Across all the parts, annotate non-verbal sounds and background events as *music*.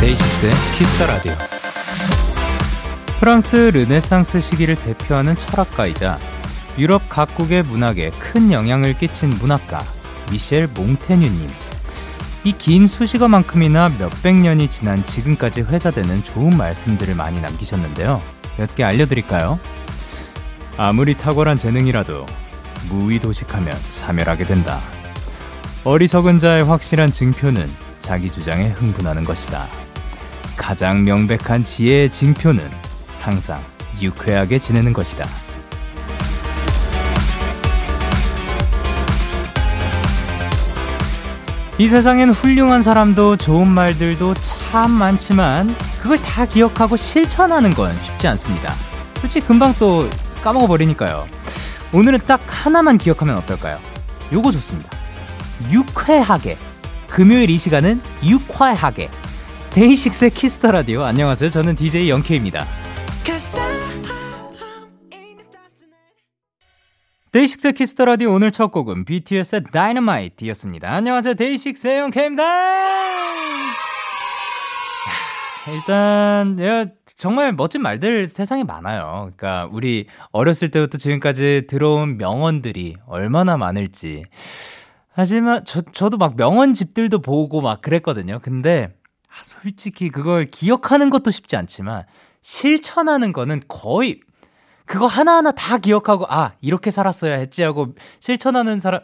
DAY6의 Kiss the Radio. 프랑스 르네상스 시기를 대표하는 철학가이자 유럽 각국의 문학에 큰 영향을 끼친 문학가 미셸 몽테뉴님. 이 긴 수식어만큼이나 몇백 년이 지난 지금까지 회자되는 좋은 말씀들을 많이 남기셨는데요. 몇 개 알려드릴까요? 아무리 탁월한 재능이라도 무의도식하면 사멸하게 된다. 어리석은 자의 확실한 증표는 자기 주장에 흥분하는 것이다. 가장 명백한 지혜의 징표는 항상 유쾌하게 지내는 것이다. 이 세상엔 훌륭한 사람도 좋은 말들도 참 많지만 그걸 다 기억하고 실천하는 건 쉽지 않습니다. 솔직히 금방 또 까먹어 버리니까요. 오늘은 딱 하나만 기억하면 어떨까요? 요거 좋습니다. 유쾌하게. 금요일 이 시간은 유쾌하게. DAY6의 Kiss the Radio. 안녕하세요. 저는 DJ Young K입니다. DAY6의 Kiss the Radio 오늘 첫 곡은 BTS의 Dynamite이었습니다. 안녕하세요. DAY6의 Young K입니다. 일단 예, 정말 멋진 말들 세상에 많아요. 그러니까 우리 어렸을 때부터 지금까지 들어온 명언들이 얼마나 많을지. 하지만 저 저도 막 명언 집들도 보고 막 그랬거든요. 근데 아, 솔직히 그걸 기억하는 것도 쉽지 않지만 실천하는 거는 거의 그거 하나하나 다 기억하고 아 이렇게 살았어야 했지 하고 실천하는 사람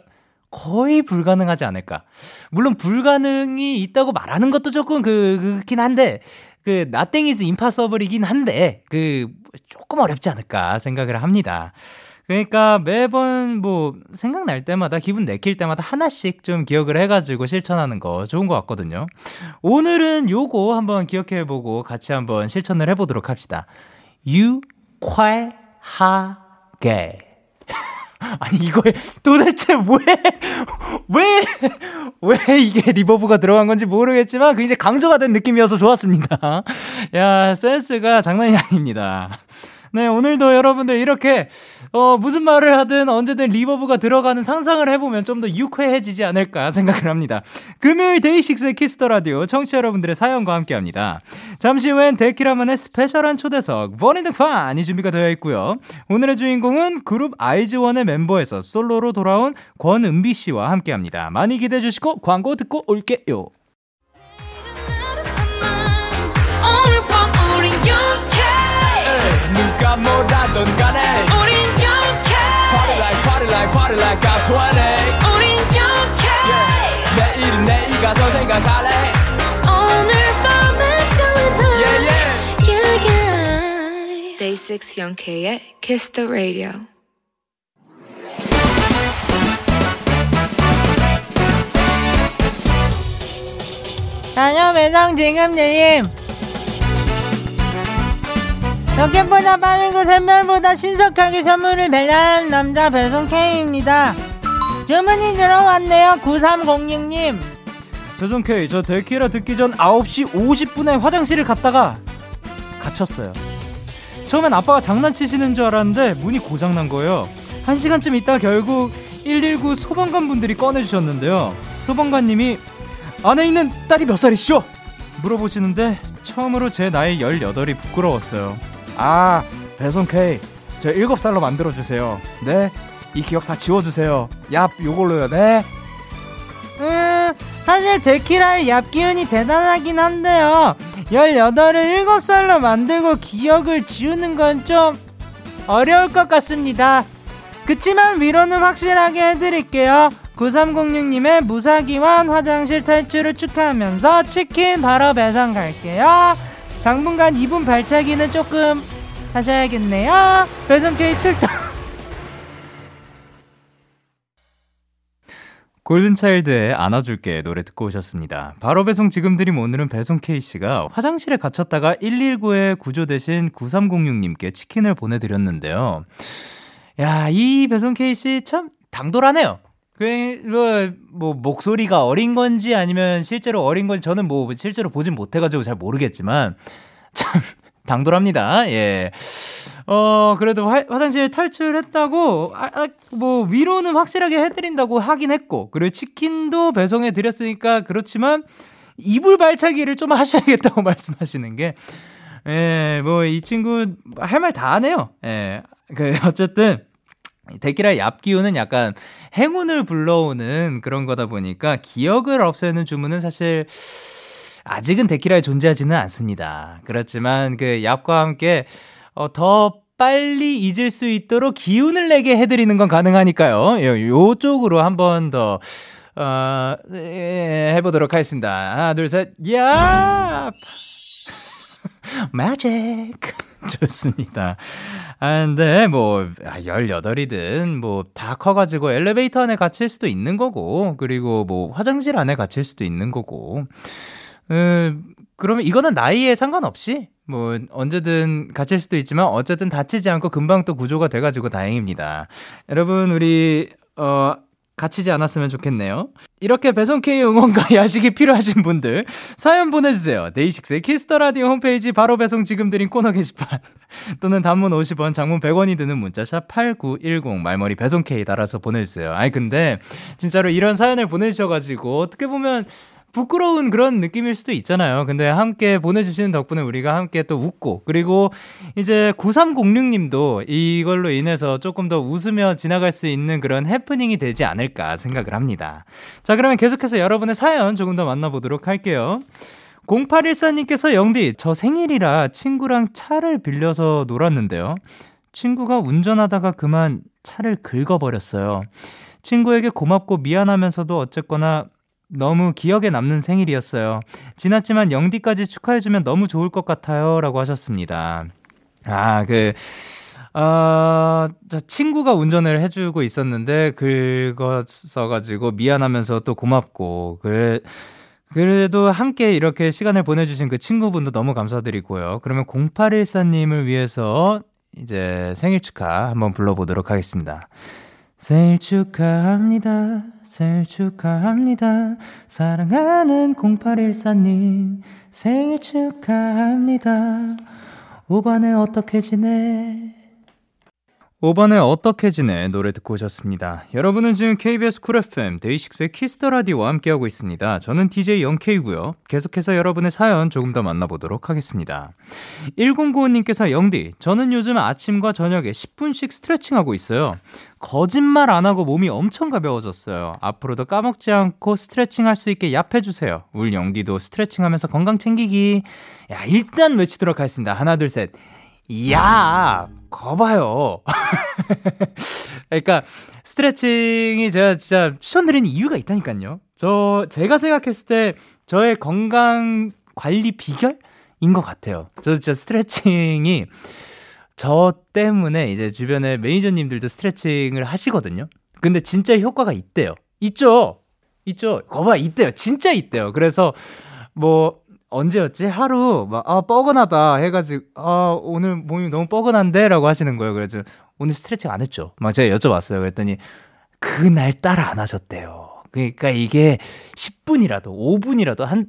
거의 불가능하지 않을까. 물론 불가능이 있다고 말하는 것도 조금 그 그렇긴 한데 그 is impossible이긴 한데 그 조금 어렵지 않을까 생각을 합니다. 그러니까 매번 뭐 생각날 때마다 기분 내킬 때마다 하나씩 좀 기억을 해가지고 실천하는 거 좋은 것 같거든요. 오늘은 요거 한번 기억해보고 같이 한번 실천을 해보도록 합시다. 유쾌 하게. *laughs* 아니 이거에 도대체 왜 왜, 왜 이게 reverb가 들어간 건지 모르겠지만 굉장히 강조가 된 느낌이어서 좋았습니다. 야 센스가 장난이 아닙니다. 네, 오늘도 여러분들 이렇게, 어, 무슨 말을 하든 언제든 reverb가 들어가는 상상을 해보면 좀 더 유쾌해지지 않을까 생각을 합니다. 금요일 DAY6의 Kiss the Radio 청취자 여러분들의 사연과 함께 합니다. 잠시 후엔 데키라만의 special한 초대석, 본인등판이 준비가 되어 있고요. 오늘의 주인공은 그룹 아이즈원의 멤버에서 솔로로 돌아온 권은비 씨와 함께 합니다. 많이 기대해 주시고 광고 듣고 올게요. 누가 뭐라던 간에 우린 영케 Party like party like party like I'm 20 우린 영케 yeah. 내일은 내일 가서 생각할래 오늘 밤에 설레는 yeah, yeah. yeah, yeah. Day 6 영케의 Kiss the Radio 다녀 매장 내 림 로켓보다 빠르고 샘별보다 신속하게 선물을 배달하는 남자 배송 K입니다. 주문이 들어왔네요. 9306님. 배송 K, 저 데키라 듣기 전 9시 50분에 화장실을 갔다가 갇혔어요. 처음엔 아빠가 장난치시는 줄 알았는데 문이 고장난 거예요. 한 시간쯤 있다 결국 119 소방관 분들이 꺼내주셨는데요. 소방관님이 안에 있는 딸이 몇 살이시죠? 물어보시는데 처음으로 제 나이 18이 부끄러웠어요. 아, 배송 K. 저 7살로 만들어주세요. 네? 이 기억 다 지워주세요. 얍, 요걸로요, 네? 음, 사실 데키라의 얍 기운이 대단하긴 한데요. 18을 7살로 만들고 기억을 지우는 건 좀 어려울 것 같습니다. 그치만 위로는 확실하게 해드릴게요. 9306님의 무사기환 화장실 탈출을 축하하면서 치킨 바로 배송 갈게요. 당분간 이분 발차기는 조금 하셔야겠네요. K 출동. 골든차일드의 안아줄게 노래 듣고 오셨습니다. 바로 배송 지금 드림 오늘은 배송 K씨가 화장실에 갇혔다가 119에 구조되신 9306님께 치킨을 보내드렸는데요. 야, 이 배송 케이씨 참 당돌하네요. 그, 뭐, 뭐, 목소리가 어린 건지 아니면 실제로 어린 건지 저는 뭐 실제로 보진 못해가지고 잘 모르겠지만 참 당돌합니다. 예. 어, 그래도 화, 화장실 탈출했다고, 아, 아, 뭐, 위로는 확실하게 해드린다고 하긴 했고, 그리고 치킨도 배송해 드렸으니까 그렇지만, 이불 발차기를 좀 하셔야겠다고 *laughs* 말씀하시는 게, 예, 뭐, 이 친구 할 말 다 하네요. 예. 그, 어쨌든, 데키라 얍기운은 약간 행운을 불러오는 그런 거다 보니까 기억을 없애는 주문은 사실 아직은 데키라에 존재하지는 않습니다. 그렇지만 그 얍과 함께 어, 더 빨리 잊을 수 있도록 기운을 내게 해드리는 건 가능하니까요. 요, 요쪽으로 한 번 더, 어, 예, 해보도록 하겠습니다. 하나, 둘, 셋, 야! 매직! *laughs* *laughs* 좋습니다. 아, 근데 뭐, 18이든 아, 뭐, 다 커가지고 엘리베이터 안에 갇힐 수도 있는 거고, 그리고 뭐, 화장실 안에 갇힐 수도 있는 거고, 음, 그러면 이거는 나이에 상관없이 뭐 언제든 갇힐 수도 있지만 어쨌든 다치지 않고 금방 또 구조가 돼가지고 다행입니다. 여러분 우리 어 갇히지 않았으면 좋겠네요. 이렇게 배송K 응원과 *laughs* 야식이 필요하신 분들 사연 보내주세요. DAY6의 Kiss the Radio 홈페이지 바로 배송 지금 드린 코너 게시판 *laughs* 또는 단문 50원, 장문 100원이 드는 문자 샵 8910 말머리 배송K 달아서 보내주세요. 아니 근데 진짜로 이런 사연을 보내주셔가지고 어떻게 보면 부끄러운 그런 느낌일 수도 있잖아요. 근데 함께 보내주시는 덕분에 우리가 함께 또 웃고, 그리고 이제 9306님도 이걸로 인해서 조금 더 웃으며 지나갈 수 있는 그런 해프닝이 되지 않을까 생각을 합니다. 자, 그러면 계속해서 여러분의 사연 조금 더 만나보도록 할게요. 0814님께서 영디, 저 생일이라 친구랑 차를 빌려서 놀았는데요. 친구가 운전하다가 그만 차를 긁어버렸어요. 친구에게 고맙고 미안하면서도 어쨌거나 너무 기억에 남는 생일이었어요. 지났지만 영디까지 축하해주면 너무 좋을 것 같아요. 라고 하셨습니다. 아, 그, 어, 저 친구가 운전을 해주고 있었는데, 긁었어가지고 미안하면서 또 고맙고, 그래, 그래도 함께 이렇게 시간을 보내주신 그 친구분도 너무 감사드리고요. 그러면 0814님을 위해서 이제 생일 축하 한번 불러보도록 하겠습니다. 생일 축하합니다. 생일 축하합니다. 사랑하는 0814님, 생일 축하합니다. 오반의 어떻게 지내? 오반의 어떻게 지내 노래 듣고 오셨습니다. 여러분은 지금 KBS 쿨 FM 데이식스의 키스터 라디오와 함께하고 있습니다. 저는 DJ Young K이고요. 계속해서 여러분의 사연 조금 더 만나보도록 하겠습니다. 1095님께서 영디, 저는 요즘 아침과 저녁에 10분씩 스트레칭하고 있어요. 거짓말 안 하고 몸이 엄청 가벼워졌어요. 앞으로도 까먹지 않고 스트레칭 할 수 있게 얍해주세요. 울 영디도 스트레칭 하면서 건강 챙기기. 야, 일단 외치도록 하겠습니다. 하나, 둘, 셋. 야! 거봐요. *laughs* 그러니까 스트레칭이 제가 진짜 추천드리는 이유가 있다니까요. 저 제가 생각했을 때 저의 건강 관리 비결인 것 같아요. 저 진짜 스트레칭이 저 때문에 이제 주변에 매니저님들도 스트레칭을 하시거든요. 근데 진짜 효과가 있대요. 있죠. 있죠. 거봐 있대요. 진짜 있대요. 그래서 뭐 언제였지? 하루 막 아 뻐근하다 해가지고 아 오늘 몸이 너무 뻐근한데라고 하시는 거예요. 그래서 오늘 스트레칭 안 했죠. 막 제가 여쭤봤어요. 그랬더니 그날 따라 안 하셨대요. 그러니까 이게 10분이라도 5분이라도 한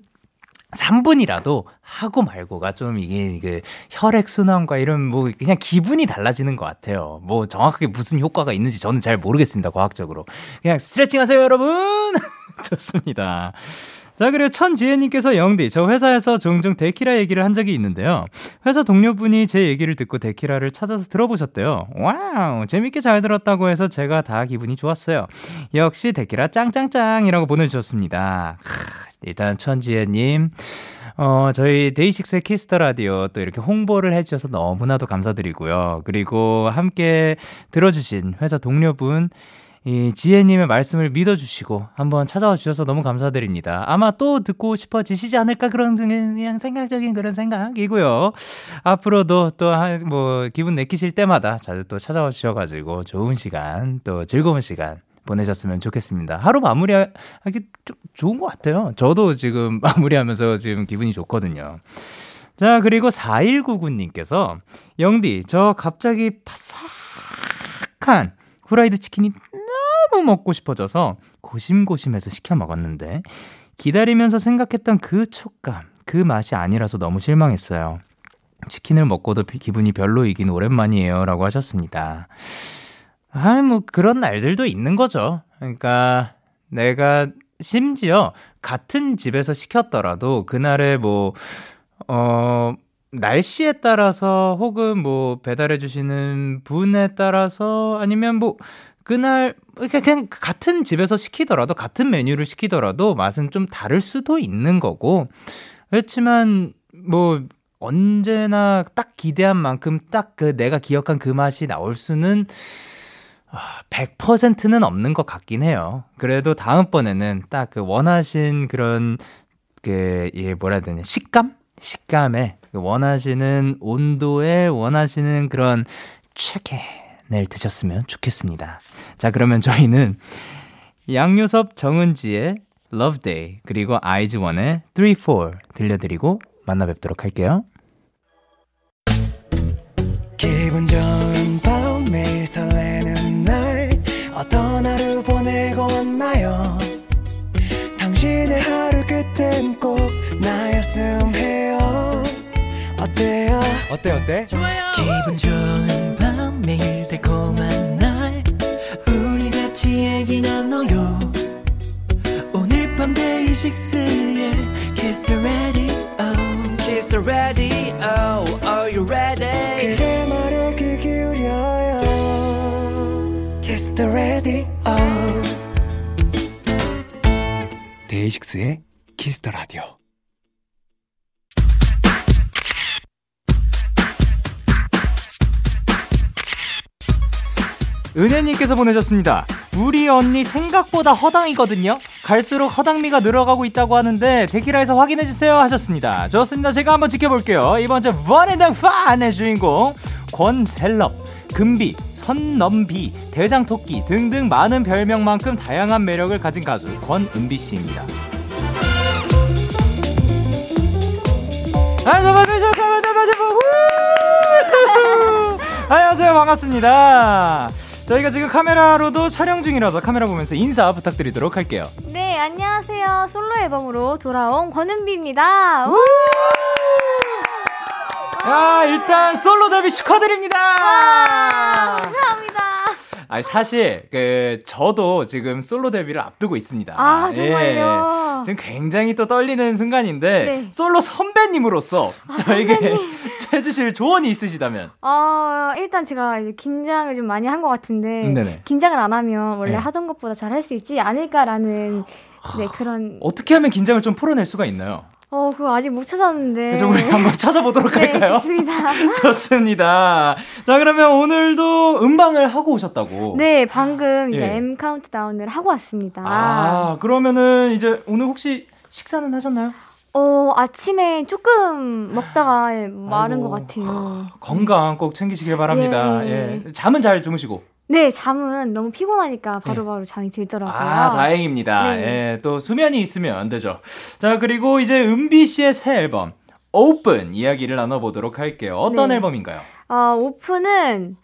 3분이라도 하고 말고가 좀 이게 그 혈액 순환과 이런 뭐 그냥 기분이 달라지는 것 같아요. 뭐 정확하게 무슨 효과가 있는지 저는 잘 모르겠습니다. 과학적으로. 그냥 스트레칭 하세요, 여러분. *laughs* 좋습니다. 자, 그리고 천지혜님께서 영디, 저 회사에서 종종 데키라 얘기를 한 적이 있는데요. 회사 동료분이 제 얘기를 듣고 데키라를 찾아서 들어보셨대요. 와우, 재밌게 잘 들었다고 해서 제가 다 기분이 좋았어요. 역시 데키라 짱짱짱이라고 보내주셨습니다. 일단 천지혜님, 어, 저희 DAY6의 Kiss the Radio 또 이렇게 홍보를 해주셔서 너무나도 감사드리고요. 그리고 함께 들어주신 회사 동료분, 이 지혜님의 말씀을 믿어주시고 한번 찾아와 주셔서 너무 감사드립니다. 아마 또 듣고 싶어지시지 않을까 그런 그냥 생각적인 그런 생각이고요. 앞으로도 또 뭐 기분 내키실 때마다 자주 또 찾아와 주셔가지고 좋은 시간 또 즐거운 시간 보내셨으면 좋겠습니다. 하루 마무리하기 좀 좋은 것 같아요. 저도 지금 *laughs* 마무리하면서 지금 기분이 좋거든요. 자, 그리고 4199님께서 영디, 저 갑자기 촉촉한 후라이드 치킨이 너무 먹고 싶어져서 고심고심해서 시켜 먹었는데 기다리면서 생각했던 그 촉감, 그 맛이 아니라서 너무 실망했어요. 치킨을 먹고도 기분이 별로이긴 오랜만이에요. 라고 하셨습니다. 아, 뭐, 그런 날들도 있는 거죠. 그러니까, 내가 심지어 같은 집에서 시켰더라도 그날에 뭐, 어, 날씨에 따라서 혹은 뭐 배달해 주시는 분에 따라서 아니면 뭐 그날 그냥 같은 집에서 시키더라도 같은 메뉴를 시키더라도 맛은 좀 다를 수도 있는 거고 그렇지만 뭐 언제나 딱 기대한 만큼 딱 그 내가 기억한 그 맛이 나올 수는 100%는 아, 없는 것 같긴 해요. 그래도 다음번에는 딱 그 원하신 그런 그, 예, 뭐라 해야 되냐, 식감? 식감에 그 원하시는 온도에 원하시는 그런 체크를 드셨으면 좋겠습니다. 자, 그러면 저희는 양요섭 정은지의 Love Day 그리고 아이즈원의 3, 4 들려드리고 만나 뵙도록 할게요. 기분 좋은 밤 매일 설레는 날 어떤 하루 보내고 왔나요? 당신의 하루 끝엔 꼭 나였음 해요. 어때요? 어때 어때? 좋아요 기분 좋은 데이식스의 Kiss the Radio Kiss the Radio Are you ready 그대 말에 귀 기울여요 Kiss the Radio 데이식스의 Kiss the Radio 은혜님께서 보내셨습니다. 우리 언니 생각보다 허당이거든요. 갈수록 허당미가 늘어가고 있다고 하는데 데키라에서 확인해 주세요 하셨습니다. 좋습니다. 제가 한번 지켜볼게요. 이번 주 원앤당 판의 주인공 권셀럽, 금비, 선넘비, 대장토끼 등등 많은 별명만큼 다양한 매력을 가진 가수 권은비 씨입니다. *laughs* 안녕하세요 반갑습니다. 저희가 지금 카메라로도 촬영 중이라서 카메라 보면서 인사 부탁드리도록 할게요. 네, 안녕하세요. 솔로 앨범으로 돌아온 권은비입니다. 야, 일단 솔로 데뷔 축하드립니다. 와, 감사합니다. 아니 사실 그 저도 지금 솔로 데뷔를 앞두고 있습니다. 아 정말요? 예, 지금 굉장히 또 떨리는 순간인데 네. 솔로 선배님으로서 아, 저에게 선배님. *laughs* 해주실 조언이 있으시다면? 어 일단 제가 긴장을 좀 많이 한 것 같은데 네네. 긴장을 안 하면 원래 네. 하던 것보다 잘 할 수 있지 않을까라는 네 그런 어떻게 하면 긴장을 좀 풀어낼 수가 있나요? 어, 그거 아직 못 찾았는데. 그래서 우리 *laughs* 한번 찾아보도록 네, 할까요? 좋습니다. *laughs* 좋습니다. 자, 그러면 오늘도 음방을 하고 오셨다고. 네, 방금 이제 예. M 카운트다운을 하고 왔습니다. 아, 그러면은 이제 오늘 혹시 식사는 하셨나요? 어, 아침에 조금 먹다가 마른 아이고, 것 같아요. *laughs* 건강 꼭 챙기시길 바랍니다. 예. 예. 잠은 잘 주무시고. 네, 잠은 너무 피곤하니까 바로바로 네. 바로 잠이 들더라고요. 아, 다행입니다. 네. 예, 또 수면이 있으면 안 되죠. 자, 그리고 이제 은비 씨의 새 앨범 오픈 이야기를 나눠보도록 할게요. 어떤 네. 앨범인가요? 아, 오픈은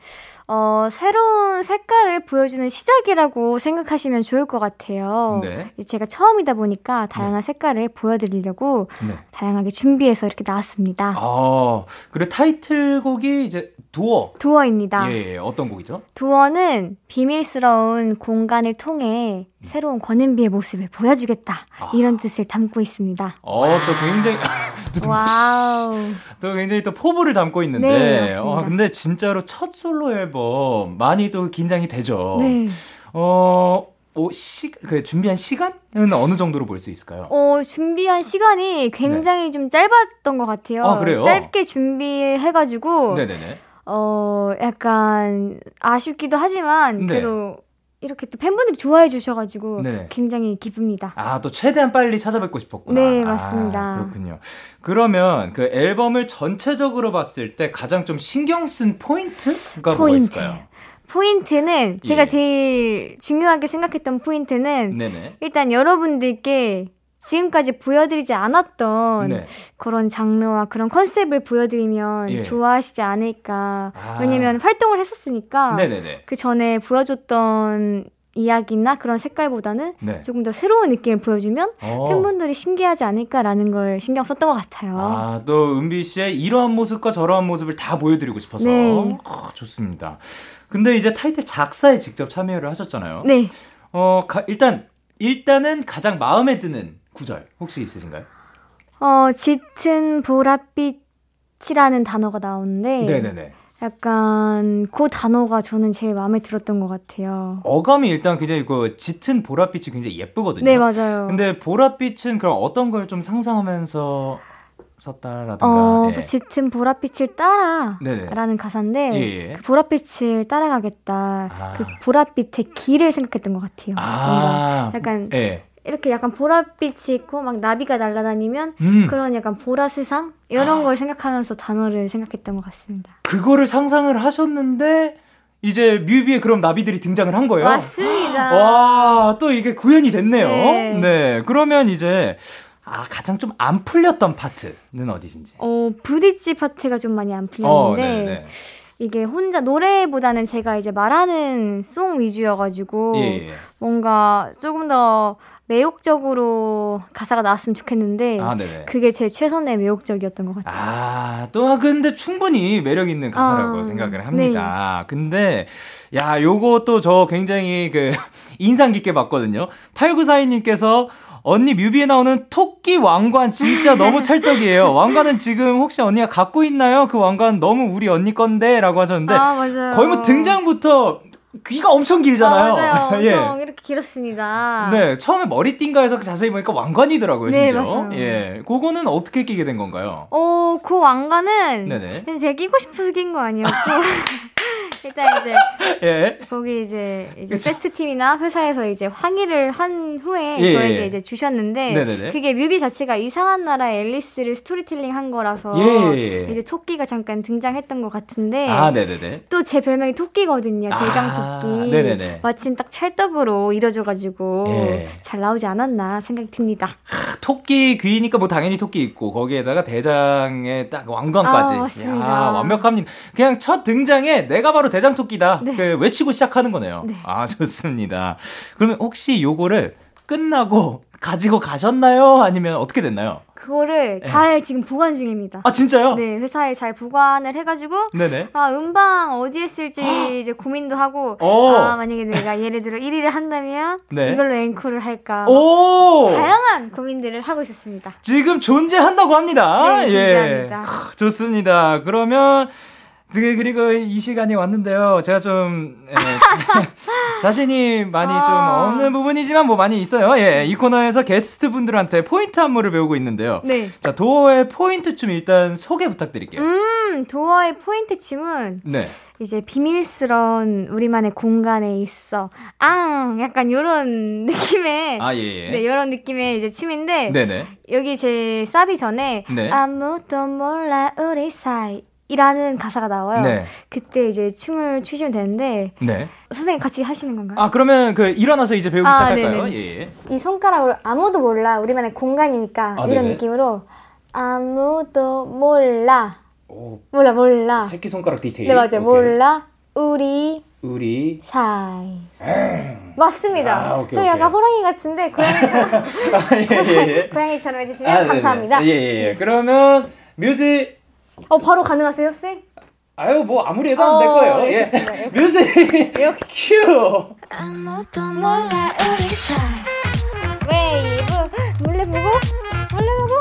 어, 새로운 색깔을 보여주는 시작이라고 생각하시면 좋을 것 같아요. 네. 제가 처음이다 보니까 다양한 네. 색깔을 보여드리려고 네. 다양하게 준비해서 이렇게 나왔습니다. 아, 그리고 타이틀곡이 이제 도어. 도어입니다. 예, 예, 어떤 곡이죠? Door는 비밀스러운 공간을 통해 음. 새로운 권은비의 모습을 보여주겠다. 아. 이런 뜻을 담고 있습니다. 어, 또 굉장히. *laughs* 와우. 또 굉장히 또 포부를 담고 있는데. 네, 어, 근데 진짜로 첫 솔로 앨범 많이 또 긴장이 되죠. 네. 어, 오, 시, 그 준비한 시간은 어느 정도로 볼 수 있을까요? 어, 준비한 시간이 굉장히 네. 좀 짧았던 것 같아요. 아, 그래요? 짧게 준비해가지고. 네네네. 어, 약간 아쉽기도 하지만 네. 그래도 네. 이렇게 또 팬분들이 좋아해 주셔가지고 네. 굉장히 기쁩니다. 아, 또 최대한 빨리 찾아뵙고 싶었구나. 네, 맞습니다. 아, 그렇군요. 그러면 그 앨범을 전체적으로 봤을 때 가장 좀 신경 쓴 포인트가 포인트. 뭐가 있을까요? 포인트는 제가 예. 제일 중요하게 생각했던 포인트는 네네. 일단 여러분들께 지금까지 보여드리지 않았던 네. 그런 장르와 그런 컨셉을 보여드리면 예. 좋아하시지 않을까. 아. 왜냐면 활동을 했었으니까 네네네. 그 전에 보여줬던 이야기나 그런 색깔보다는 네. 조금 더 새로운 느낌을 보여주면 어. 팬분들이 신기하지 않을까라는 걸 신경 썼던 것 같아요. 아, 또 은비 씨의 이러한 모습과 저러한 모습을 다 보여드리고 싶어서 네. 어, 좋습니다. 근데 이제 타이틀 작사에 직접 참여를 하셨잖아요. 네. 어, 가, 일단 일단은 가장 마음에 드는 구절 혹시 있으신가요? 어, 짙은 보랏빛이라는 단어가 나오는데 네네네. 약간 그 단어가 저는 제일 마음에 들었던 것 같아요. 어감이 일단 굉장히 그 짙은 보랏빛이 굉장히 예쁘거든요. 네, 맞아요. 근데 보랏빛은 그럼 어떤 걸 좀 상상하면서 썼다라든가 어, 예. 짙은 보랏빛을 따라라는 가사인데 예, 예. 그 보랏빛을 따라가겠다. 아. 그 보랏빛의 길을 생각했던 것 같아요. 아. 약간 예. 이렇게 약간 보랏빛이 있고 막 나비가 날아다니면 음. 그런 약간 보라 세상 이런 아. 걸 생각하면서 단어를 생각했던 것 같습니다. 그거를 상상을 하셨는데 이제 뮤비에 그럼 나비들이 등장을 한 거예요. 맞습니다. *gasps* 와, 또 이게 구현이 됐네요. 네. 네. 그러면 이제 아, 가장 좀 안 풀렸던 파트는 어디신지? 어, 브릿지 파트가 좀 많이 안 풀렸는데 어, 이게 혼자 노래보다는 제가 이제 말하는 송 위주여가지고 예, 예. 뭔가 조금 더 매혹적으로 가사가 나왔으면 좋겠는데 아, 그게 제 최선의 매혹적이었던 것 같아요. 아, 또 근데 충분히 매력 있는 가사라고 아, 생각을 합니다. 네. 근데 야, 또저 굉장히 그 *laughs* 인상 깊게 봤거든요. 8942님께서 언니 뮤비에 나오는 토끼 왕관 진짜 너무 *laughs* 찰떡이에요. 왕관은 지금 혹시 언니가 갖고 있나요? 그 왕관 너무 우리 언니 건데 라고 하셨는데 아, 거의 뭐 등장부터 귀가 엄청 길잖아요. 아, 맞아요. *laughs* 예. 엄청 이렇게 길었습니다. 네, 처음에 머리띠인가 해서 자세히 보니까 왕관이더라고요, 네, 심지어. 맞아요. 예. 그거는 어떻게 끼게 된 건가요? 어, 그 왕관은 네네. 제가 끼고 싶어서 낀 거 아니었고 *laughs* 일단 이제 *laughs* 예. 거기 이제 이제 세트 팀이나 회사에서 이제 항의를 한 후에 예, 저에게 예. 이제 주셨는데 네네네. 그게 뮤비 자체가 이상한 나라의 앨리스를 스토리텔링 한 거라서 예, 예, 예. 이제 토끼가 잠깐 등장했던 것 같은데 아, 또 제 별명이 토끼거든요. 대장 아, 토끼. 네네네. 마침 딱 찰떡으로 이뤄져가지고 잘 나오지 않았나 생각이 듭니다. 토끼 귀니까 뭐 당연히 토끼 있고 거기에다가 대장의 딱 왕관까지. 아, 야, 완벽합니다. 그냥 첫 등장에 내가 바로 대장 토끼다. 네. 그 외치고 시작하는 거네요. 네. 아, 좋습니다. 그러면 혹시 요거를 끝나고 가지고 가셨나요? 아니면 어떻게 됐나요? 그거를 네. 잘 지금 보관 중입니다. 아 진짜요? 네 회사에 잘 보관을 해가지고 네네. 아 음방 어디에 쓸지 이제 고민도 하고 오. 아 만약에 내가 예를 들어 1위를 한다면 네. 이걸로 앵콜을 할까 오. 다양한 고민들을 하고 있었습니다. 지금 존재한다고 합니다. 네, 존재합니다. 예. 좋습니다. 그러면 그리고 이 시간이 왔는데요. 제가 좀 예, *laughs* 자신이 많이 아~ 좀 없는 부분이지만 뭐 많이 있어요. 예, 이 코너에서 게스트 분들한테 포인트 안무를 배우고 있는데요. 네. 자, 도어의 포인트 춤 일단 소개 부탁드릴게요. 음, 도어의 포인트 춤은 네. 이제 비밀스러운 우리만의 공간에 있어. 앙, 약간 요런 느낌의 아, 예, 예. 네, 요런 느낌의 이제 춤인데 네네. 여기 제 사비 전에 네. 아무도 몰라 우리 사이 이라는 가사가 나와요. 네. 그때 이제 춤을 추시면 되는데 네. 선생님 같이 하시는 건가요? 아 그러면 그 일어나서 이제 배우기 아, 시작할까요? 예, 예. 이 손가락으로 아무도 몰라 우리만의 공간이니까 아, 이런 네네. 느낌으로 아무도 몰라 오, 몰라 몰라 새끼 손가락 디테일 네 맞아요 오케이. 몰라 우리 우리 사이 맞습니다. 아, 오케이, 오케이. 약간 호랑이 같은데 고양이처럼 *laughs* 아, 예, 예, 예. 고양이처럼 해주시면 아, 감사합니다. 예예 예, 예. 그러면 뮤직 어 바로 가능하세요, 쌤? 아유 뭐 아무리 해도 안될 어, 거예요. 어, 예. 뮤직 역시. 큐. 아무도 몰라 우리 사이. 웨이브 몰래 보고 몰래 보고.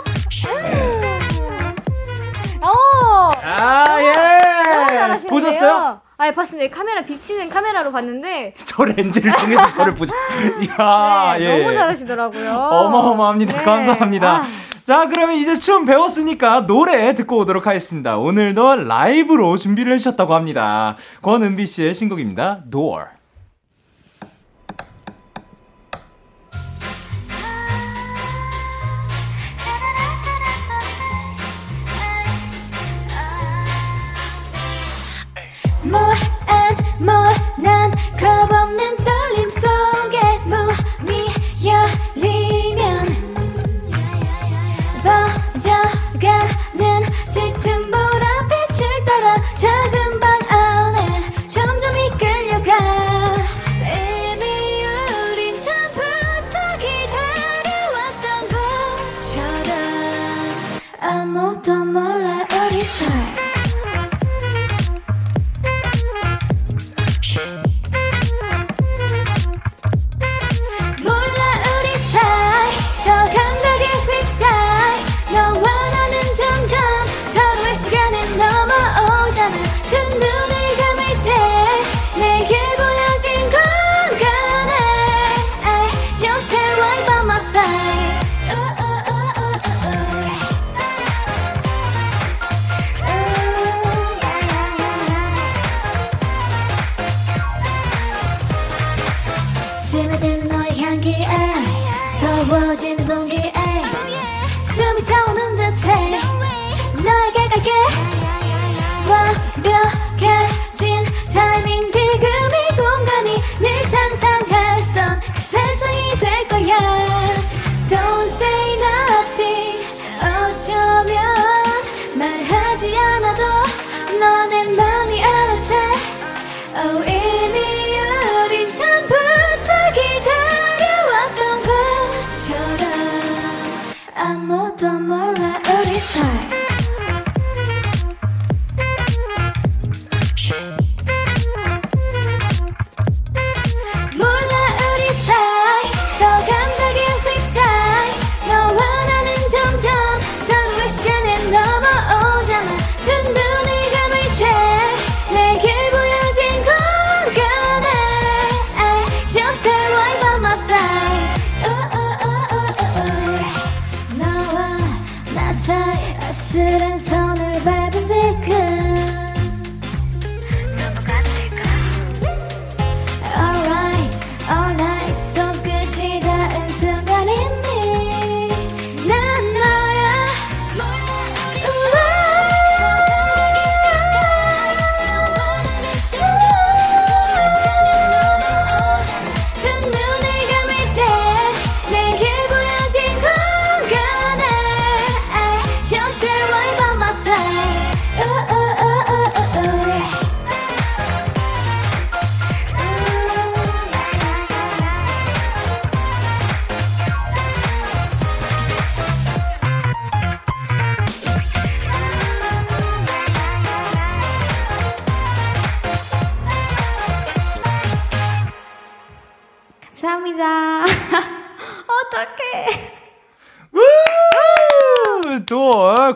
오. 아 예. 보셨어요? 아, 봤습니다. 카메라 비치는 카메라로 봤는데 *laughs* 저 렌즈를 통해서 저를 보셨어요. 이야, *laughs* 네, 예. 너무 잘하시더라고요. 어마어마합니다. 네. 감사합니다. 아. 자, 그러면 이제 춤 배웠으니까 노래 듣고 오도록 하겠습니다. 오늘도 라이브로 준비를 해주셨다고 합니다. 권은비 씨의 신곡입니다. Door. more and more 난 겁없는 떨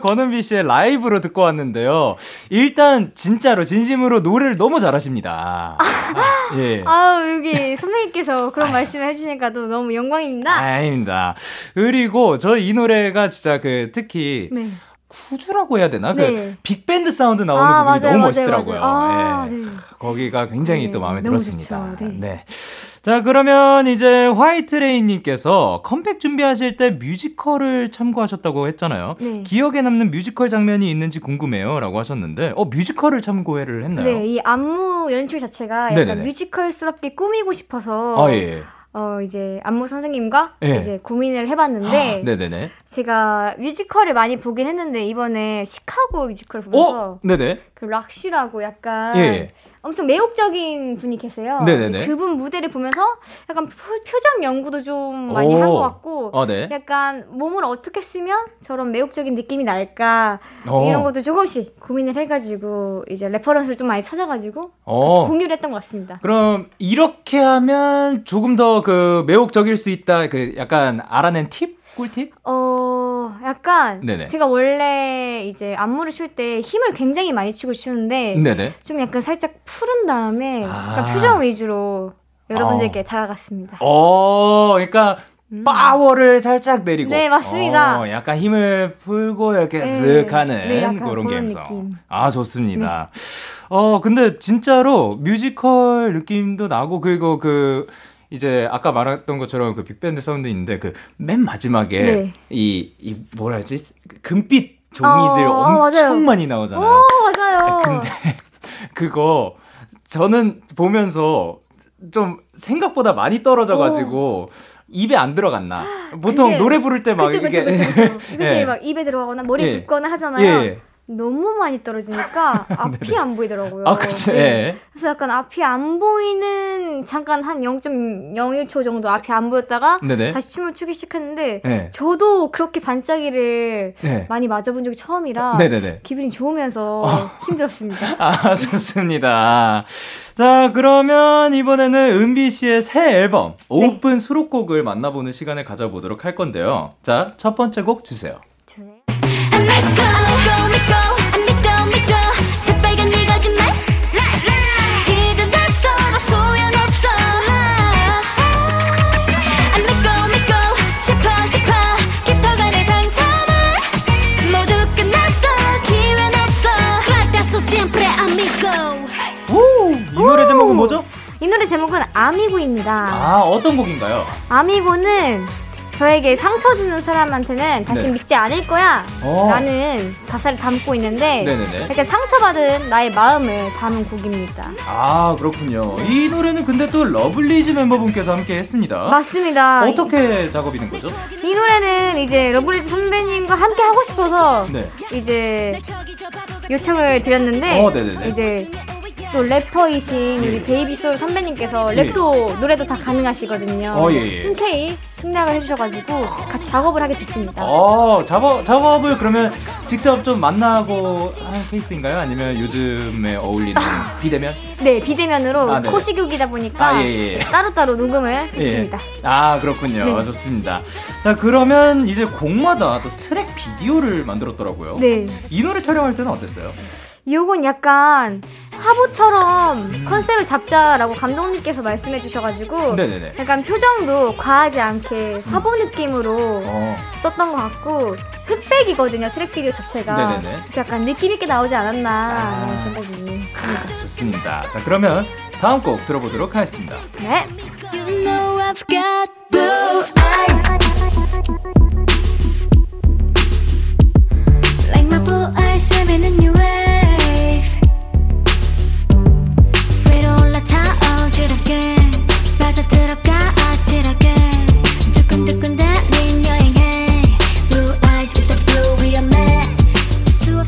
권은비 씨의 라이브로 듣고 왔는데요. 일단 진짜로 진심으로 노래를 너무 잘하십니다. 아, 예. 아 여기 선배님께서 그런 말씀을 해주시니까 또 너무 영광입니다. 아닙니다. 그리고 저 이 노래가 진짜 그 특히 네. 후주라고 해야 되나? 그 네. 그 빅밴드 사운드 나오는 아, 부분이 맞아요, 너무 멋있더라고요. 맞아요. 아, 예. 네. 거기가 굉장히 네, 또 마음에 들었습니다. 네. 네. 자, 그러면 이제 화이트레인님께서 컴백 준비하실 때 뮤지컬을 참고하셨다고 했잖아요. 네. 기억에 남는 뮤지컬 장면이 있는지 궁금해요. 라고 하셨는데, 어, 뮤지컬을 참고를 했나요? 네, 이 안무 연출 자체가 약간 네네네. 뮤지컬스럽게 꾸미고 싶어서. 아, 예. 어 이제 안무 선생님과 네. 이제 고민을 해봤는데 네네네. 제가 뮤지컬을 많이 보긴 했는데 이번에 시카고 뮤지컬 보면서 어? 네네. 그 락시라고 약간 예. 엄청 매혹적인 분이 계세요. 네네네. 그분 무대를 보면서 약간 표, 정 연구도 좀 많이 한 것 같고, 어, 네. 약간 몸을 어떻게 쓰면 저런 매혹적인 느낌이 날까 어. 이런 것도 조금씩 고민을 해가지고 이제 reference를 좀 많이 찾아가지고 어. 공유를 했던 것 같습니다. 그럼 이렇게 하면 조금 더 그 매혹적일 수 있다. 그 약간 알아낸 팁? 꿀팁? 어, 약간 네네. 제가 원래 이제 안무를 출 때 힘을 굉장히 많이 주고 추는데 네네. 좀 약간 살짝 푼 다음에 아. 표정 위주로 여러분들께 어. 다가갔습니다. 어, 그러니까 음. 파워를 살짝 내리고. 네, 맞습니다. 어, 약간 힘을 풀고 이렇게 네. 쓱 하는 네, 그런 감성. 아, 좋습니다. 네. 어, 근데 진짜로 뮤지컬 느낌도 나고, 그리고 그, 이제 아까 말했던 것처럼 그 빅밴드 사운드 있는데 그 맨 마지막에 네. 이, 이 뭐라 하지? 금빛 종이들 어, 엄청 맞아요. 많이 나오잖아요. 오, 맞아요. 아, 근데 *laughs* 그거 저는 보면서 좀 생각보다 많이 떨어져가지고 입에 안 들어갔나. 보통 근데, 노래 부를 때 막 이게 그쵸, 그쵸, 그쵸. *laughs* 예. 막 입에 들어가거나 머리 예. 붙거나 하잖아요. 예. 너무 많이 떨어지니까 *laughs* 앞이 안 보이더라고요. 아, 그치. 네. 예. 그래서 약간 앞이 안 보이는 잠깐 한 0.01초 정도 앞이 안 보였다가 네네. 다시 춤을 추기 시작했는데 네. 저도 그렇게 반짝이를 네. 많이 맞아본 적이 처음이라 네네네. 기분이 좋으면서 어. 힘들었습니다. *laughs* 아, 좋습니다. 자, 그러면 이번에는 은비 씨의 새 앨범 오픈 네. 수록곡을 만나보는 시간을 가져보도록 할 건데요. 자, 첫 번째 곡 주세요. 노래 제목은 Amigo입니다. 아, 어떤 곡인가요? Amigo는 저에게 상처 주는 사람한테는 다시 네. 믿지 않을 거야 어. 라는 가사를 담고 있는데 네네네. 약간 상처받은 나의 마음을 담은 곡입니다. 아 그렇군요. 이 노래는 근데 또 러블리즈 멤버분께서 함께 했습니다. 맞습니다. 어떻게 작업이 된 거죠? 이 노래는 이제 러블리즈 선배님과 함께 하고 싶어서 네. 이제 요청을 드렸는데 어, 이제 또 래퍼이신 우리 Baby Soul 선배님께서 예. 랩도 노래도 다 가능하시거든요. 어, 예, 예. 흔쾌히 승낙을 해주셔가지고 같이 작업을 하게 됐습니다. 어, 작업, 작업을 그러면 직접 좀 만나고 하는 케이스인가요? 아니면 요즘에 어울리는 *laughs* 비대면? 네, 비대면으로 아, 코시국이다 보니까 아, 예, 예. 따로따로 녹음을 예. 했습니다. 아, 그렇군요. 네. 좋습니다. 자, 그러면 이제 곡마다 또 트랙 비디오를 만들었더라고요. 네. 이 노래 촬영할 때는 어땠어요? 요건 약간 화보처럼 음. 컨셉을 잡자라고 감독님께서 말씀해 주셔가지고 네네네. 약간 표정도 과하지 않게 화보 음. 느낌으로 어. 썼던 것 같고 흑백이거든요 트랙 비디오 자체가 네네네. 약간 느낌 있게 나오지 않았나 아. 라는 생각이 듭니다 좋습니다 자 그러면 다음 곡 들어보도록 하겠습니다 네 you know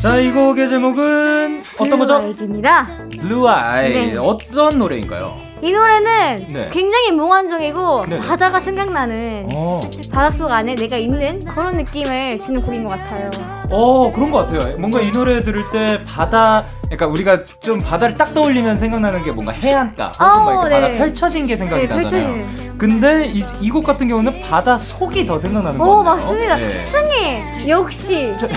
자, 이 곡의 제목은 어떤 거죠? Blue Eyes입니다. Blue Eye. 네. 어떤 노래인가요? 이 노래는 네. 굉장히 몽환적이고 네, 네. 바다가 생각나는 어. 바닷속 안에 내가 있는 그런 느낌을 주는 곡인 것 같아요. 어 그런 것 같아요. 뭔가 이 노래 들을 때 바다, 그러니까 우리가 좀 바다를 딱 떠올리면 생각나는 게 뭔가 해안가, 어, 막 바다 네. 펼쳐진 게 생각이 네, 나잖아요. 펼쳐진. 근데 이곡 같은 경우는 바다 속이 더 생각나는 거 같아요. 맞습니다. 네. 승희 역시. 저,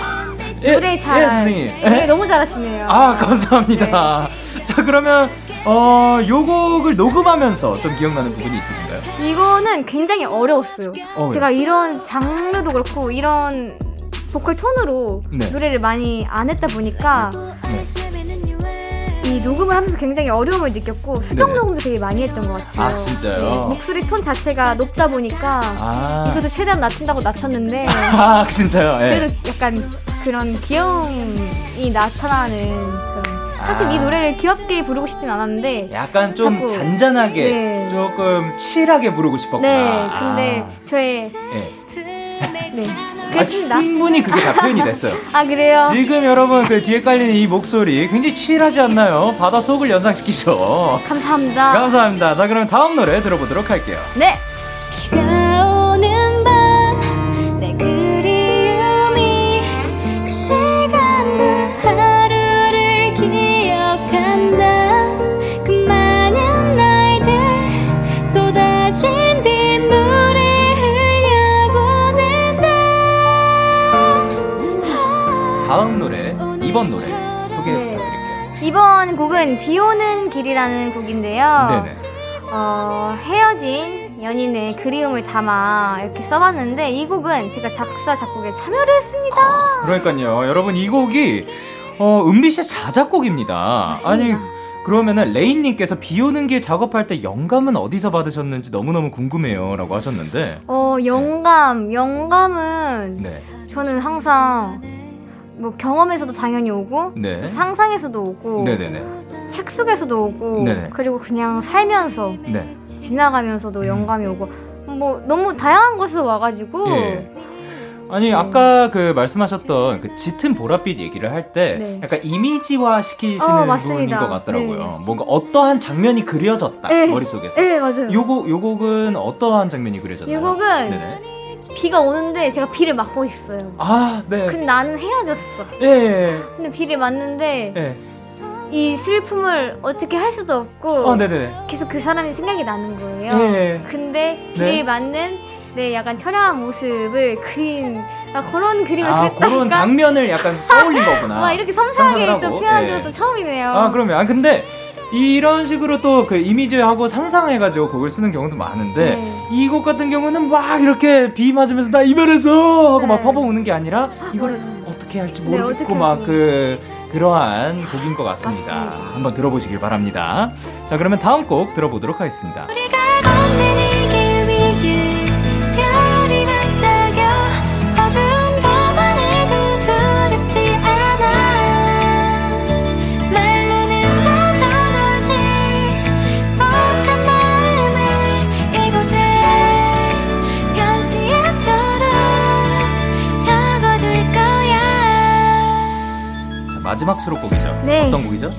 노래 잘. 예, 예, 노래 너무 잘하시네요. 아 감사합니다. 자 그러면 어, 요 곡을 녹음하면서 좀 기억나는 부분이 있으신가요? 이거는 굉장히 어려웠어요. 어, 제가 이런 장르도 그렇고 이런 보컬 톤으로 네. 노래를 많이 안 했다 보니까 네. 이 녹음을 하면서 굉장히 어려움을 느꼈고 수정 네. 녹음도 되게 많이 했던 것 같아요. 아 진짜요? 네, 목소리 톤 자체가 높다 보니까 아. 이것도 최대한 낮춘다고 낮췄는데 *laughs* 아 진짜요? 네. 그래도 약간 그런 귀여움이 나타나는 사실 아. 이 노래를 귀엽게 부르고 싶진 않았는데 약간 좀 자꾸, 잔잔하게 네. 조금 칠하게 부르고 싶었구나. 네, 근데 아. 저의 네. 네. 아, 충분히 그게 다 표현이 됐어요. *laughs* 아 그래요? 지금 여러분 그 뒤에 깔리는 이 목소리 굉장히 칠하지 않나요? 바다 속을 연상시키죠. 감사합니다. 감사합니다. 자 그럼 다음 노래 들어보도록 할게요. 네. 다음 노래, 이번 노래 소개 네. 부탁드릴게요. 이번 곡은 비 오는 길이라는 곡인데요. 네네. 어, 헤어진 연인의 그리움을 담아 이렇게 써봤는데 이 곡은 제가 작사 작곡에 참여를 했습니다. 그러니까요, 여러분 이 곡이 어, 은비 씨의 자작곡입니다. 맞습니다. 아니 그러면은 레인님께서 비 오는 길 작업할 때 영감은 어디서 받으셨는지 너무너무 궁금해요 라고 하셨는데. 어 영감 영감은 네. 저는 항상 뭐 경험에서도 당연히 오고 네. 상상에서도 오고 네네네. 책 속에서도 오고 네네. 그리고 그냥 살면서 네. 지나가면서도 음. 영감이 오고 뭐 너무 다양한 곳에서 와가지고 예. 아니 네. 아까 그 말씀하셨던 그 짙은 보랏빛 얘기를 할때 네. 약간 이미지화 시키시는 어, 부분인 것 같더라고요. 네. 뭔가 어떠한 장면이 그려졌다 네. 머릿속에서. 네 맞아요. 요곡 요 곡은 어떠한 장면이 그려졌나요? 이 곡은 네네. 비가 오는데 제가 비를 맞고 있어요. 아, 네. 근데 나는 헤어졌어. 예. 예. 근데 비를 맞는데 예. 이 슬픔을 어떻게 할 수도 없고 어, 네네. 계속 그 사람이 생각이 나는 거예요. 예. 근데 비를 네. 맞는 내 약간 처량한 모습을 그린 아, 그런 그림을 아, 그렸다니까 그런 장면을 약간 떠올린 거구나. *laughs* 와 이렇게 섬세하게 또 표현한 적은 예. 또 처음이네요. 아 그러면 아 근데 이런 식으로 또 그 이미지하고 상상해가지고 곡을 쓰는 경우도 많은데 네. 이곡 같은 경우는 막 이렇게 비 맞으면서 나 이별해서 하고 네. 막 퍼버 우는 게 아니라 이걸 네. 어떻게 할지 모르겠고 네, 막그 그러한 곡인 것 같습니다. 맞습니다. 한번 들어보시길 바랍니다. 자, 그러면 다음 곡 들어보도록 하겠습니다. 마지막 수록곡이죠. 네. 어떤 곡이죠?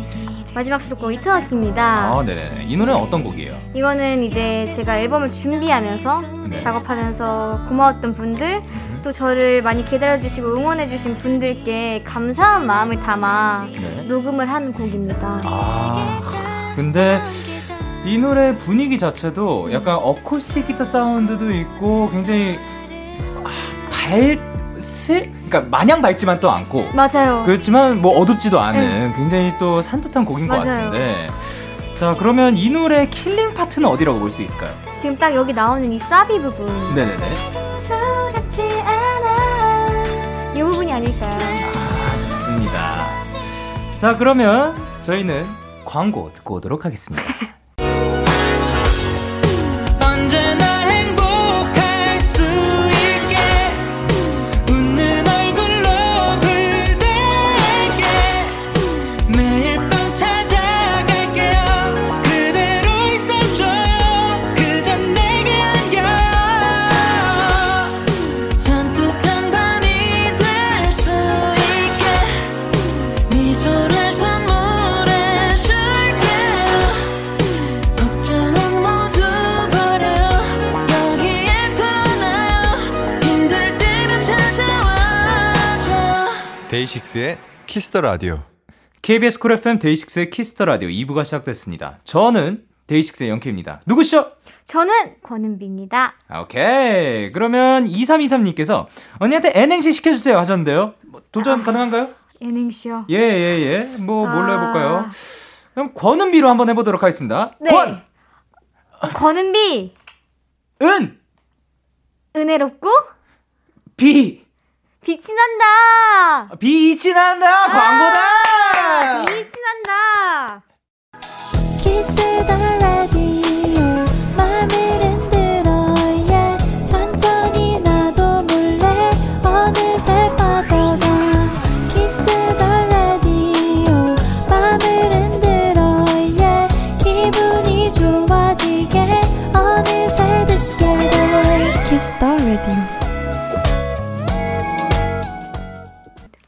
마지막 수록곡 이터너티입니다. 아, 네네. 이 노래는 어떤 곡이에요? 이거는 이제 제가 앨범을 준비하면서 네. 작업하면서 고마웠던 분들 음. 또 저를 많이 기다려주시고 응원해주신 분들께 감사한 마음을 담아 네. 녹음을 한 곡입니다. 아, 근데 이 노래 분위기 자체도 약간 어쿠스틱 기타 사운드도 있고 굉장히 아, 밝스 그러니까 마냥 밝지만 또 않고 맞아요. 그렇지만 뭐 어둡지도 않은 네. 굉장히 또 산뜻한 곡인 맞아요. 것 같은데 자 그러면 이 노래 killing part는 어디라고 볼 수 있을까요? 지금 딱 여기 나오는 이 사비 부분. 네네네. 이 부분이 아닐까요? 아 좋습니다. 자 그러면 저희는 광고 듣고 오도록 하겠습니다. *laughs* 데이식스의 키스 더 라디오. KBS 쿨 FM 데이식스의 키스 더 라디오 2부가 시작됐습니다. 저는 데이식스의 영케입니다. 누구시죠? 저는 권은비입니다. 아, 오케이. 그러면 2323님께서 언니한테 N행시 시켜주세요 하셨는데요. 뭐 도전 아, 가능한가요? N행시요? 예, 예, 예. 뭐, 아... 뭘로 해볼까요? 그럼 권은비로 한번 해보도록 하겠습니다. 네. 권! 권은비! 은! 은혜롭고? 비! 빛이 난다. 빛이 난다. 아, 광고다. 빛이 난다.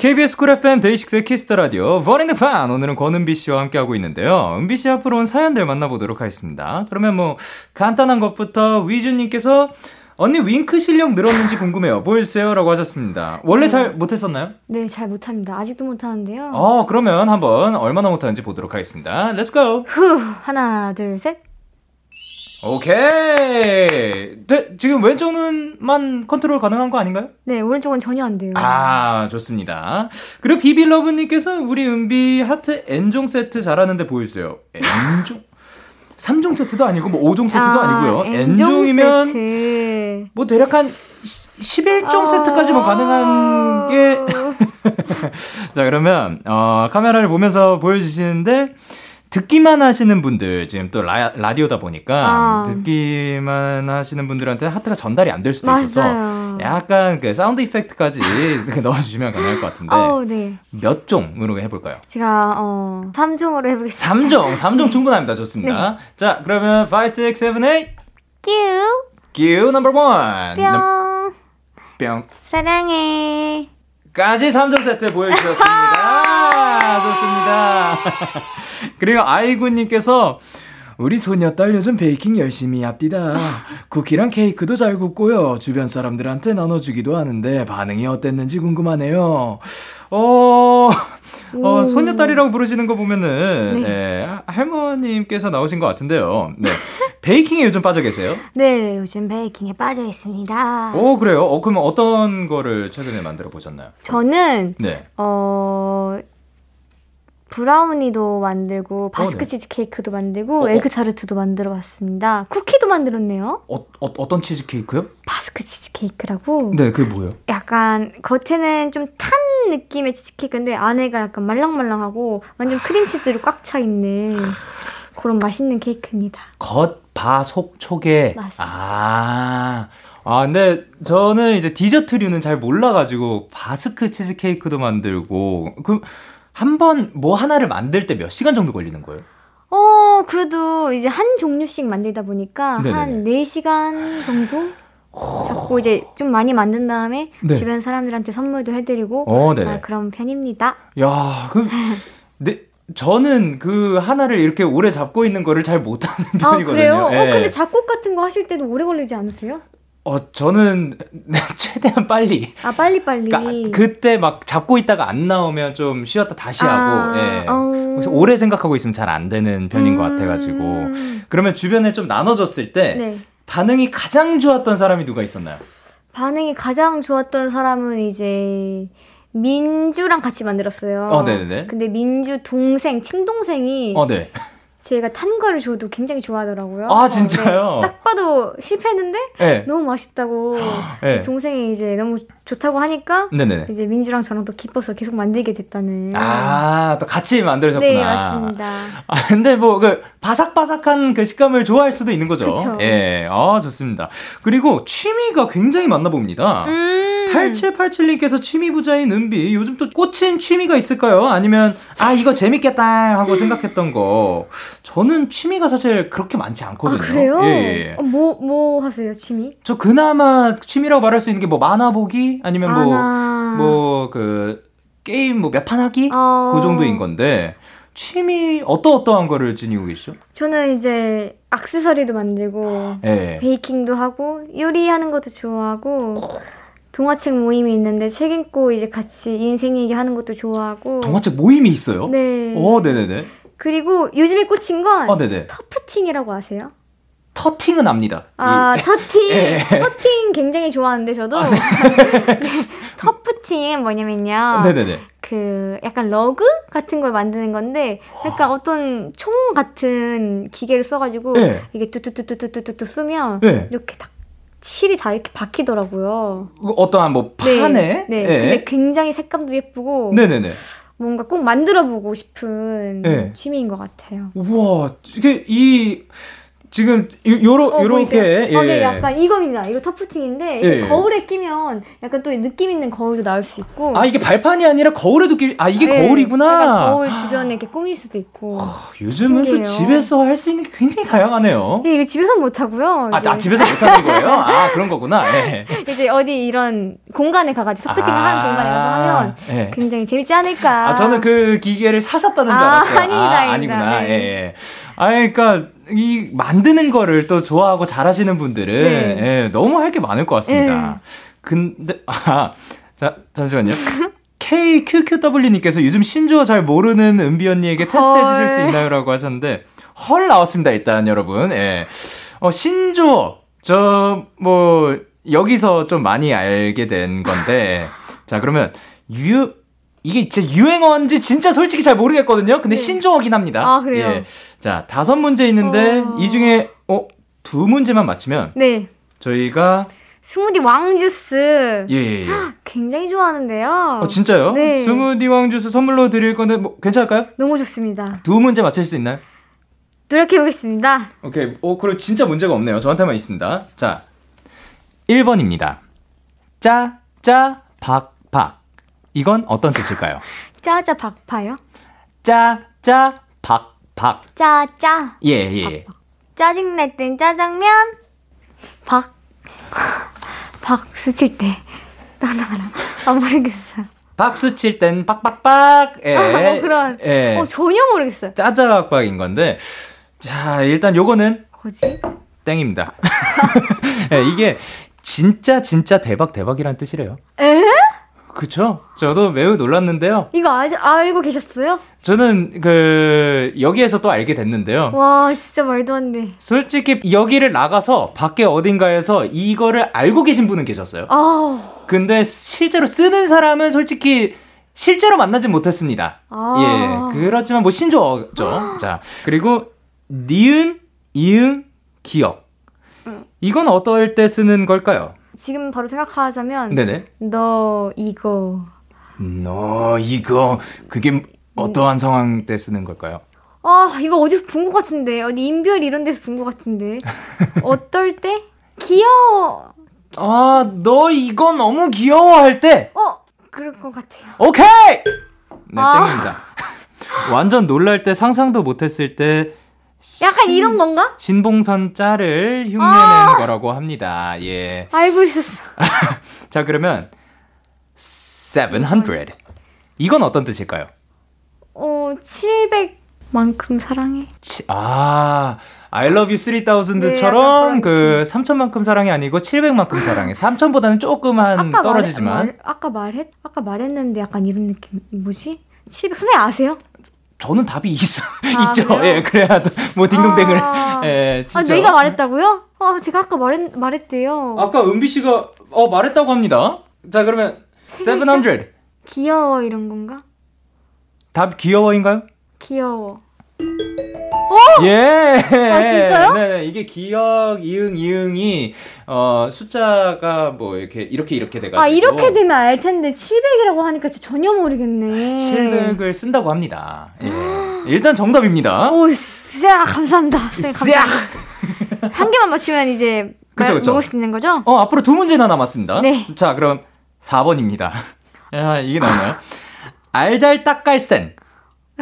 KBS 쿨 FM 데이식스의 키스 더 라디오 버닝드 판 오늘은 권은비 씨와 함께하고 있는데요. 은비 씨 앞으로 온 사연들 만나보도록 하겠습니다. 그러면 뭐 간단한 것부터 위주님께서 언니 윙크 실력 늘었는지 궁금해요. 보여주세요라고 하셨습니다. 원래 네. 잘 못했었나요? 네, 잘 못합니다. 아직도 못하는데요. 어, 그러면 한번 얼마나 못하는지 보도록 하겠습니다. Let's go. 후, 하나, 둘, 셋. 오케이. 네, 지금 왼쪽은만 컨트롤 가능한 거 아닌가요? 네, 오른쪽은 전혀 안 돼요. 아, 좋습니다. 그리고 비빌러브님께서 우리 은비 하트 N종 세트 잘하는데 보여주세요. N종? *laughs* 3종 세트도 아니고 뭐 5종 세트도 아, 니고요 N종이면 세트. 뭐 대략 한 11종 어... 세트까지만 가능한 게. *laughs* 자, 그러면, 어, 카메라를 보면서 보여주시는데, 듣기만 하시는 분들 지금 또 라, 라디오다 보니까 아. 듣기만 하시는 분들한테 하트가 전달이 안 될 수도 맞아요. 있어서 약간 그 sound effect까지 넣어주시면 가능할 것 같은데 어, 네. 몇 종으로 해볼까요? 제가 어 3종으로 해보겠습니다. 3종, 3종 충분합니다. 좋습니다. 네. 자 그러면 5, 6, 7, 8 큐. 큐 number one. 뿅. 뿅. 사랑해. 까지 3종 세트 보여주셨습니다. *laughs* 좋습니다. *laughs* 그리고 아이구님께서 우리 손녀딸 요즘 베이킹 열심히 합디다. 쿠키랑 케이크도 잘 굽고요. 주변 사람들한테 나눠주기도 하는데 반응이 어땠는지 궁금하네요. 어, 어, 손녀딸이라고 부르시는 거 보면은, 네. 네, 할머님께서 나오신 것 같은데요. 네. 베이킹에 요즘 빠져 계세요? 네, 요즘 베이킹에 빠져 있습니다. 오, 그래요? 어, 그러면 어떤 거를 최근에 만들어 보셨나요? 저는, 네. 어, 브라우니도 만들고 바스크 어, 네. 치즈 케이크도 만들고 어, 어. 에그 타르트도 만들어 봤습니다. 쿠키도 만들었네요. 어, 어, 떤 치즈 케이크요? 바스크 치즈 케이크라고. 네, 그게 뭐예요? 약간 겉에는 좀 탄 느낌의 치즈 케이크인데 안에가 약간 말랑말랑하고 완전 크림치즈로 꽉 차 있는 그런 맛있는 케이크입니다. 겉, 바, 속, 초계. 맞습니다. 아. 아, 근데 저는 이제 디저트류는 잘 몰라가지고 바스크 치즈케이크도 만들고 그 한 번 뭐 하나를 만들 때 몇 시간 정도 걸리는 거예요? 어, 그래도 이제 한 종류씩 만들다 보니까 네네네. 한 4시간 정도? 잡고 이제 좀 많이 만든 다음에 네. 주변 사람들한테 선물도 해드리고 어. 아, 그런 편입니다. 야, 그, 네, 저는 그 하나를 이렇게 오래 잡고 있는 거를 잘 못하는 아, 편이거든요. 그래요? 예. 어, 근데 작곡 같은 거 하실 때도 오래 걸리지 않으세요? 어, 저는 *laughs* 최대한 빨리. 아, 빨리 빨리. 그러니까 그때 막 잡고 있다가 안 나오면 좀 쉬었다 다시 하고, 예. 어. 오래 생각하고 있으면 잘 안 되는 편인 것 음. 같아가지고. 그러면 주변에 좀 나눠졌을 때 네. 반응이 가장 좋았던 사람이 누가 있었나요? 반응이 가장 좋았던 사람은 이제 민주랑 같이 만들었어요. 어, 네네네. 근데 민주 동생, 친동생이 어, 네. 제가 탄 거를 줘도 굉장히 좋아하더라고요. 아, 진짜요? 네, 딱 봐도 실패했는데 네. 너무 맛있다고 네. 동생이 이제 너무 좋다고 하니까 네네네. 이제 민주랑 저랑 또 기뻐서 계속 만들게 됐다는. 아, 또 같이 만들어졌구나. 네, 맞습니다. 아, 근데 뭐, 그, 바삭바삭한 그 식감을 좋아할 수도 있는 거죠. 그쵸. 예, 아, 좋습니다. 그리고 취미가 굉장히 많나 봅니다. 음. 8787님께서 취미 부자인 은비, 요즘 또 꽂힌 취미가 있을까요? 아니면, 아, 이거 재밌겠다 하고 생각했던 거. 저는 취미가 사실 그렇게 많지 않거든요. 아, 그래요? 예, 예. 어, 뭐, 뭐 하세요, 취미? 저 그나마 취미라고 말할 수 있는 게 뭐 만화 보기? 아니면 뭐, 만화. 뭐, 그, 게임 뭐 몇 판 하기? 어. 그 정도인 건데, 취미 어떠 어떠한 거를 지니고 계시죠? 저는 이제 악세서리도 만들고 예. 베이킹도 하고 요리하는 것도 좋아하고 동화책 모임이 있는데 책 읽고 이제 같이 인생 얘기하는 것도 좋아하고 동화책 모임이 있어요? 네. 어, 네네네. 그리고 요즘에 꽂힌 건 어, 네네. tufting이라고 아세요? tutting은 압니다. 아, 이- tutting. 예. tutting 굉장히 좋아하는데 저도. 네. *laughs* tufting은 뭐냐면요. 네네네. 그 약간 러그 같은 걸 만드는 건데 약간 어떤 총 같은 기계를 써가지고 네. 이게 뚜뚜뚜뚜뚜뚜뚜 쓰면 네. 이렇게 딱 실이 다 이렇게 박히더라고요. 어떠한 뭐 판에? 네. 네. 예. 근데 굉장히 색감도 예쁘고 네네네. 뭔가 꼭 만들어 보고 싶은 네. 취미인 것 같아요. 우와, 이게 이 지금 요, 요러, 어, 요렇게 보이세요? 어, 네, 약간 이겁니다. 이거 터프팅인데 이게 예. 거울에 끼면 약간 또 느낌 있는 거울도 나올 수 있고. 아 이게 발판이 아니라 거울에도 끼... 아 이게 네, 거울이구나. 거울 주변에 이렇게 꾸밀 수도 있고. 요즘은 또 신기해요. 집에서 할 수 있는 게 굉장히 다양하네요. 네, 이거 집에서 못 하고요. 아, 아, 집에서 못 하는 *laughs* 거예요? 아 그런 거구나. 예. 이제 어디 이런 공간에 가가지고 터프팅을 하는 공간에 가서 하면 예. 굉장히 재밌지 않을까. 아, 저는 그 기계를 사셨다는 줄 아, 알았어요. 아, 아닙니다. 아니구나. 네. 예, 예. 아, 그러니까 이 만드는 거를 또 좋아하고 잘하시는 분들은 네. 예, 너무 할 게 많을 것 같습니다. 네. 근데 *laughs* 아, 자, 잠시만요. KQQW님께서 요즘 신조어 잘 모르는 은비 언니에게 테스트 해 주실 수 헐. 있나요?라고 하셨는데 헐 나왔습니다. 일단 여러분, 예, 어, 신조어 저 뭐 여기서 좀 많이 알게 된 건데 자 그러면 유 이게 진짜 유행어인지 진짜 솔직히 잘 모르겠거든요. 근데 네. 신조어긴 합니다. 아, 그래요? 예. 자 다섯 문제 있는데 어. 이 중에 어 두 문제만 맞히면 네. 저희가 스무디 왕주스 예 예 예. 굉장히 좋아하는데요. 어 진짜요? 네. 스무디 왕주스 선물로 드릴 건데 뭐 괜찮을까요? 너무 좋습니다. 두 문제 맞힐 수 있나요? 노력해 보겠습니다. 오케이. 오, 그리고 진짜 문제가 없네요. 저한테만 있습니다. 자, 1번입니다. 짜, 짜, 박, 박. 이건 어떤 뜻일까요? 짜자 박파요? 짜, 짜, 박, 박. 짜짜 예, 예. 짜증 날땐 짜장면 박 박수 칠 때 *laughs* 나나라 아 모르겠어요. 박수 칠땐 빡빡빡. 예. *laughs* 어, 그런. 예. 어 전혀 모르겠어요. 짜자 박박인 건데. 자, 일단 요거는 뭐지? 땡입니다. *laughs* 예, 이게 진짜 진짜 대박 대박이란 뜻이래요. 에? 그쵸? 저도 매우 놀랐는데요. 이거 알, 알고 계셨어요? 저는 그 여기에서 또 알게 됐는데요. 와 진짜 말도 안 돼. 솔직히 여기를 나가서 밖에 어딘가에서 이거를 알고 계신 분은 계셨어요. 아우 근데 실제로 쓰는 사람은 솔직히 실제로 만나진 못했습니다. 아. 예. 그렇지만 뭐 신조어죠. *gasps* 자, 그리고 니은, 이응, 기억. 이건 어떨 때 쓰는 걸까요? 지금 바로 생각하자면 네네. 너 이거 너 이거 그게 어떠한 상황 때 쓰는 걸까요? 아, 이거 어디서 본 것 같은데. 어디 인별 이런 데서 본 것 같은데. *laughs* 어떨 때? 귀여워. 아, 너 이거 너무 귀여워 할 때. 어, 그럴 것 같아요. 오케이. 네, 아. 땡입니다. *laughs* 완전 놀랄 때 상상도 못했을 때. 약간 신, 이런 건가? 신봉선 짤을 흉내낸 아. 거라고 합니다. 예. *laughs* 알고 있었어. *laughs* 자, 그러면 700. 이건 어떤 뜻일까요? 어, 700만큼 사랑해. 치, 아, I love you 3000처럼 네, 그 3000만큼 사랑이 아니고 700만큼 사랑해. *laughs* 3000보다는 조금만 아까 떨어지지만. 말, 아까 말했, 아까 말했는데 약간 이런 느낌, 뭐지? 700, 선생님 아세요? 저는 답이 있어 아, *laughs* 있죠. 그래요? 예, 그래야 뭐 딩동댕을 아, *laughs* 예, 아, 내가 말했다고요? 어, 제가 아까 말했 말했대요. 아까 은비 씨가 어 말했다고 합니다. 자, 그러면 700 귀여워 이런 건가? 답 귀여워인가요? 귀여워. 오! 예. 아, 진짜요? 네, 네, 이게 기억 이응 이응이 어 숫자가 뭐 이렇게 이렇게 이렇게 돼 가지고 아, 이렇게 되면 알 텐데 700이라고 하니까 진짜 전혀 모르겠네. 700을 쓴다고 합니다. 예. *gasps* 일단 정답입니다. 오, 쎄, 감사합니다. 감사합니다. 한 개만 맞추면 이제 그쵸, 그쵸. 먹을 수 있는 거죠? 어, 앞으로 두 문제나 남았습니다. 네. 자, 그럼 4번입니다. 야, 이게 나오나요? *laughs* 알잘딱깔센.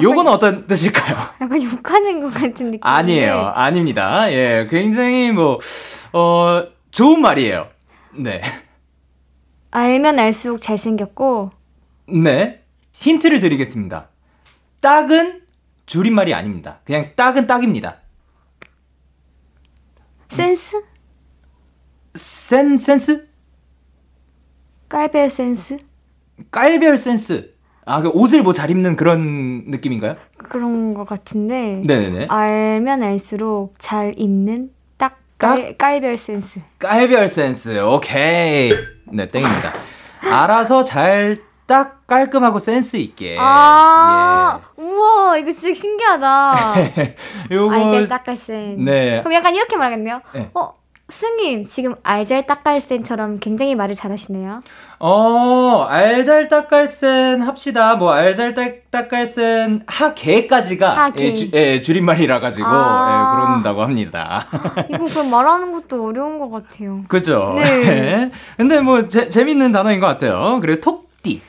요건 어떤 뜻일까요? *laughs* 약간 욕하는 것 같은 느낌. 아니에요. 아닙니다. 예, 굉장히 뭐, 어, 좋은 말이에요. 네. 알면 알수록 잘생겼고. 네. 힌트를 드리겠습니다. 딱은 줄임말이 아닙니다. 그냥 딱은 딱입니다. 센스? 센, 센스? 깔별 센스? 깔별 센스. 아, 그 옷을 뭐 잘 입는 그런 느낌인가요? 그런 것 같은데. 네네네. 알면 알수록 잘 입는 딱 깔, 깔별 센스. 깔별 센스. 오케이. 네, 땡입니다. 알아서 잘 딱 깔끔하고 센스 있게. 아, 예. 우와, 이거 진짜 신기하다. *laughs* 요거. 알잘 딱 깔센. 네. 그럼 약간 이렇게 말하겠네요. 네. 어, 스님 지금 알잘딱깔센처럼 굉장히 말을 잘하시네요. 어 알잘딱깔센 합시다. 뭐 알잘딱깔센 하개까지가 하개. 예, 주, 예, 줄임말이라 가지고 아~ 예, 그런다고 합니다. *laughs* 이거 그럼 말하는 것도 어려운 것 같아요. 그죠. 네. 네. *laughs* 근데 뭐 제, 재밌는 단어인 것 같아요. 그리고 톡띠.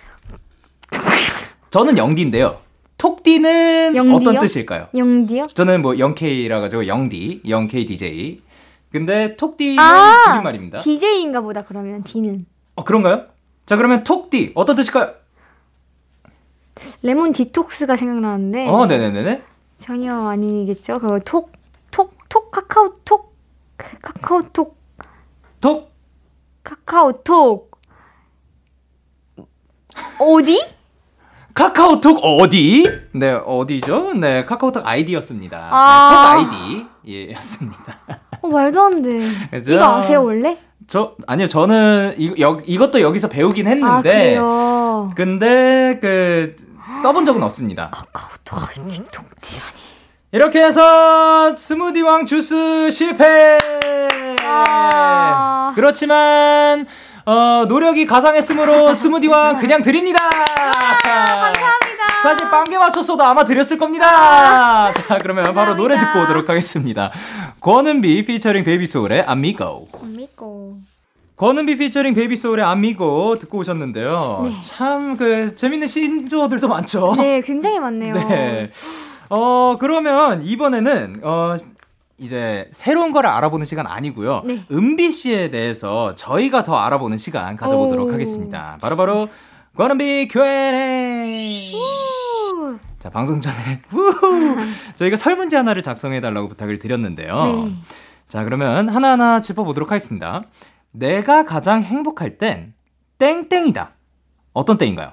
저는 영디인데요. 톡띠는 영디요? 어떤 뜻일까요? 영디요? 저는 뭐 영케이라 가지고 영디, 영케이 DJ. 근데 톡디는 아, 줄임말입니다. DJ인가 보다 그러면 D는. 어 그런가요? 자 그러면 톡디 어떤 뜻일까요? 레몬 디톡스가 생각나는데. 어, 네네네네. 전혀 아니겠죠. 그 톡, 톡, 톡 카카오톡, 카카오톡. 톡. 카카오톡. 어디? 카카오톡 어디? 네, 어디죠? 네, 카카오톡 아이디였습니다. 아~ 네, 톡 아이디. 예, 였습니다. 어, 말도 안 돼. 그죠? 이거 아세요, 원래? 저, 아니요, 저는 이, 여, 이것도 여기서 배우긴 했는데. 아, 근데, 그, 써본 적은 없습니다. 이렇게 해서, 스무디왕 주스 실패! 아~ 그렇지만, 어, 노력이 가상했으므로 스무디와 그냥 드립니다. 감사합니다. 사실 빵개 맞췄어도 아마 드렸을 겁니다. 자, 그러면 감사합니다. 바로 노래 듣고 오도록 하겠습니다. 권은비 피처링 베이비소울의 아미고. 아미고. 권은비 피처링 베이비소울의 아미고 듣고 오셨는데요. 네. 참그 재밌는 신조어들도 많죠. 네, 굉장히 많네요. *laughs* 네. 어, 그러면 이번에는 어 이제 새로운 거를 알아보는 시간 아니고요. 네. 은비 씨에 대해서 저희가 더 알아보는 시간 가져보도록 오. 하겠습니다. 바로바로 권은비 Q&A. 자, 방송 전에 *laughs* 저희가 설문지 하나를 작성해 달라고 부탁을 드렸는데요. 네. 자, 그러면 하나하나 짚어 보도록 하겠습니다. 내가 가장 행복할 땐 땡땡이다. 어떤 땡인가요?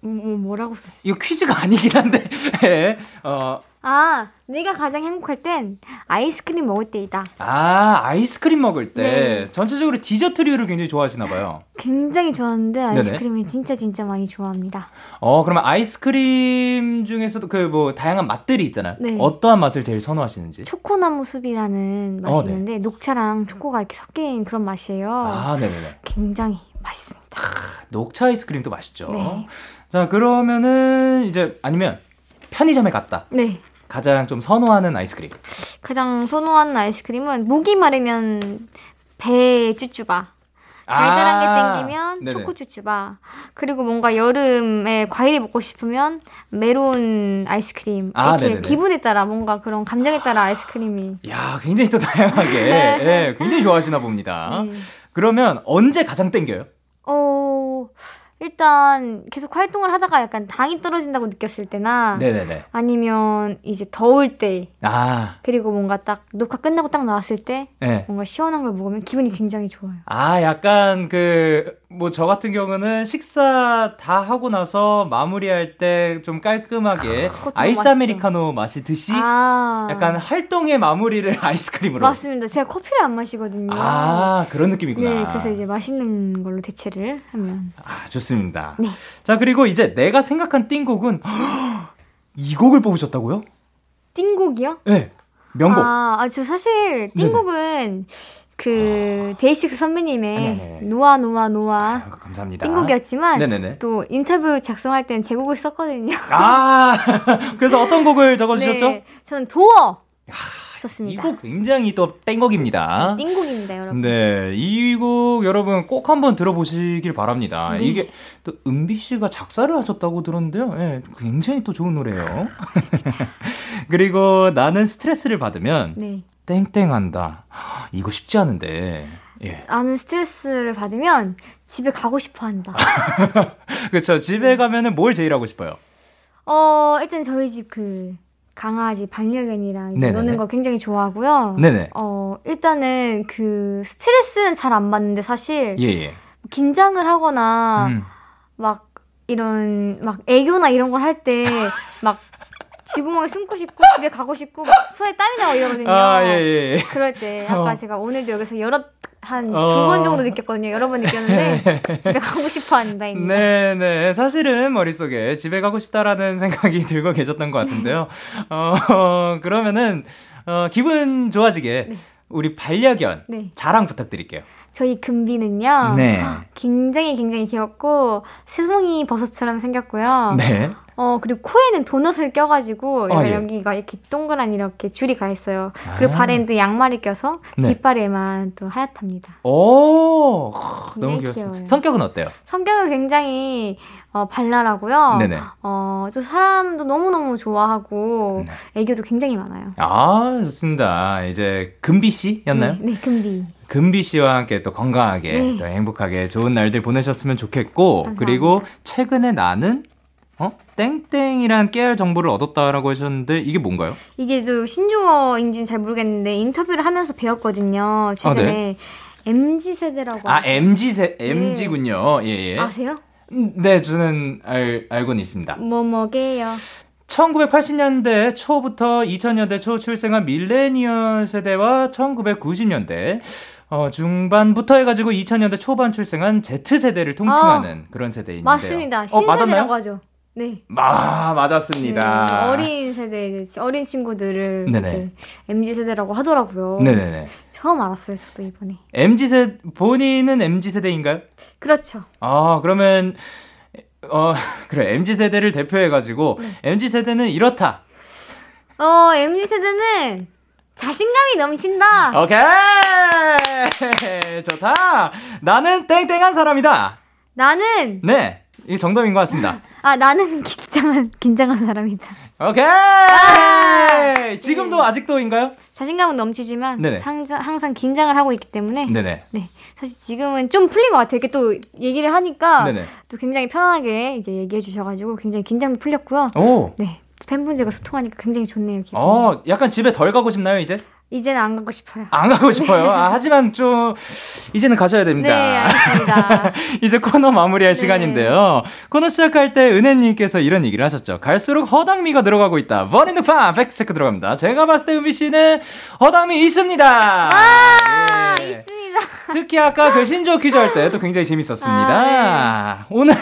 뭐, 뭐라고 썼어요? 이거 퀴즈가 아니긴 한데. 네. *laughs* 어, 아, 내가 가장 행복할 땐 아이스크림 먹을 때이다. 아, 아이스크림 먹을 때. 네. 전체적으로 디저트류를 굉장히 좋아하시나 봐요. 굉장히 좋아하는데 아이스크림을 진짜 진짜 많이 좋아합니다. 어, 그러면 아이스크림 중에서도 그 뭐 다양한 맛들이 있잖아요. 네. 어떠한 맛을 제일 선호하시는지? 초코나무 숲이라는 맛이 어, 네. 있는데 녹차랑 초코가 이렇게 섞인 그런 맛이에요. 아, 네 네 네. 굉장히 맛있습니다. 녹차 아이스크림도 맛있죠. 네. 자, 그러면은 이제 아니면 편의점에 갔다. 네. 가장 좀 선호하는 아이스크림. 가장 선호하는 아이스크림은 목이 마르면 배 쭈쭈바. 달달한 아~ 게 땡기면 네네. 초코 쭈쭈바. 그리고 뭔가 여름에 과일이 먹고 싶으면 메론 아이스크림. 아, 이렇게 네네네. 기분에 따라 뭔가 그런 감정에 따라 아이스크림이. 야, 굉장히 또 다양하게. 네. 네, 굉장히 좋아하시나 봅니다. 네. 그러면 언제 가장 땡겨요? 어, 일단 계속 활동을 하다가 약간 당이 떨어진다고 느꼈을 때나 네네네. 아니면 이제 더울 때 아. 그리고 뭔가 딱 녹화 끝나고 딱 나왔을 때 네. 뭔가 시원한 걸 먹으면 기분이 굉장히 좋아요. 아 약간 그 뭐 저 같은 경우는 식사 다 하고 나서 마무리할 때 좀 깔끔하게 아, 맛있죠. 아메리카노 마시듯이 아. 약간 활동의 마무리를 *laughs* 아이스크림으로 맞습니다. 제가 커피를 안 마시거든요. 아 그런 느낌이구나. 네, 그래서 이제 맛있는 걸로 대체를 하면 아 좋습니다. 좋습니다. 네. 자, 그리고 이제 내가 생각한 띵곡은 *gasps* 이 곡을 뽑으셨다고요? 띵곡이요? 네. 명곡. 아, 아, 저 사실 띵곡은 네네. 그 데이식스 선배님의 아, 네네. 노아 노아 노아 아유, 감사합니다. 띵곡이었지만 네네네. 또 인터뷰 작성할 때는 제 곡을 썼거든요. 아 *laughs* 그래서 어떤 곡을 적어주셨죠? 네, 저는 도어. 썼습니다. 이 곡 굉장히 또 땡곡입니다. 네, 땡곡입니다, 여러분. 네, 이 곡 여러분 꼭 한번 들어보시길 바랍니다. 네. 이게 또 은비 씨가 작사를 하셨다고 들었는데요. 네, 굉장히 또 좋은 노래예요. *laughs* 그리고 나는 스트레스를 받으면 네. 땡땡한다. 이거 쉽지 않은데. 예. 나는 스트레스를 받으면 집에 가고 싶어 한다. *laughs* 그렇죠. 집에 가면은 뭘 제일 하고 싶어요? 어, 일단 저희 집 그 강아지 반려견이랑 노는 거 굉장히 좋아하고요. 네네. 어 일단은 그 스트레스는 잘 안 받는데 사실 예예. 예. 긴장을 하거나 음. 막 이런 막 애교나 이런 걸 할 때 *laughs* 막 지구멍에 숨고 싶고 집에 가고 싶고 막 손에 땀이 나고 이러거든요. 아, 예, 예. 예. 그럴 때 아까 어. 제가 오늘도 여기서 여러 한 두번 어... 정도 느꼈거든요. 여러 번 느꼈는데 *laughs* 집에 가고 싶어 한다. 네, 네. 사실은 머릿속에 집에 가고 싶다라는 *laughs* 생각이 들고 계셨던 것 같은데요. 어, 그러면은 어, 기분 좋아지게 네. 우리 반려견 네. 자랑 부탁드릴게요. 저희 금비는요. 네. 굉장히 굉장히 귀엽고 새송이 버섯처럼 생겼고요. 네. 어, 그리고 코에는 도넛을 껴가지고, 어, 예. 여기가 이렇게 동그란 이렇게 줄이 가 있어요. 아. 그리고 발에는 또 양말을 껴서 네. 뒷발에만 또 하얗답니다. 오, 너무 귀여워요. 성격은 어때요? 성격은 굉장히 어, 발랄하고요. 네네. 어, 또 사람도 너무너무 좋아하고, 네. 애교도 굉장히 많아요. 아, 좋습니다. 이제, 금비 씨였나요? 네, 네 금비. 금비 씨와 함께 또 건강하게, 네. 또 행복하게 좋은 날들 보내셨으면 좋겠고, 감사합니다. 그리고 최근에 나는 어? 땡땡이란 깨알 정보를 얻었다라고 하셨는데 이게 뭔가요? 이게 또 신조어인지는 잘 모르겠는데 인터뷰를 하면서 배웠거든요. 최근에 아, 네. MZ 세대라고. 아 MZ 세 MZ군요. 네. 예, 예. 아세요? 음, 네, 저는 알 알고는 있습니다. 뭐 뭐게요? 1980년대 초부터 2000년대 초 출생한 밀레니얼 세대와 1990년대 어, 중반부터 해가지고 2000년대 초반 출생한 Z세대를 통칭하는 아, 그런 세대인데요. 맞습니다. 어, 신세대라고 어, 하죠. 네. 아, 맞았습니다. 네, 어린 세대, 어린 친구들을 네네. 이제 MZ 세대라고 하더라고요. 네네네. 처음 알았어요, 저도 이번에. MZ 세 본인은 MZ 세대인가요? 그렇죠. 아, 그러면 어, *laughs* 그래. MZ 세대를 대표해 가지고 네. MZ 세대는 이렇다. 어, MZ 세대는 자신감이 넘친다. 오케이. *laughs* 좋다. 나는 땡땡한 사람이다. 나는 네. 이게 정답인 것 같습니다. *laughs* 아, 나는 긴장한, 긴장한 사람이다. 오케이! 아, 지금도 네. 아직도인가요? 자신감은 넘치지만 네네. 항상, 항상 긴장을 하고 있기 때문에 네네. 네. 사실 지금은 좀 풀린 것 같아요. 이렇게 또 얘기를 하니까 네네. 또 굉장히 편하게 이제 얘기해 주셔가지고 굉장히 긴장도 풀렸고요. 오. 네. 팬분들과 소통하니까 굉장히 좋네요. 기분이. 어, 약간 집에 덜 가고 싶나요, 이제? 이제는 안 가고 싶어요. 안 가고 싶어요. *laughs* 네. 아, 하지만 좀 이제는 가셔야 됩니다. 네, 알겠습니다. *laughs* 이제 코너 마무리할 네. 시간인데요. 코너 시작할 때 은혜님께서 이런 얘기를 하셨죠. 갈수록 허당미가 들어가고 있다. 버린드 파 팩트 체크 들어갑니다. 제가 봤을 때 은비 씨는 허당미 있습니다. 아, 예. 있습니다. 특히 아까 그 신조 퀴즈 할 때 또 굉장히 재밌었습니다. 아, 네. 오늘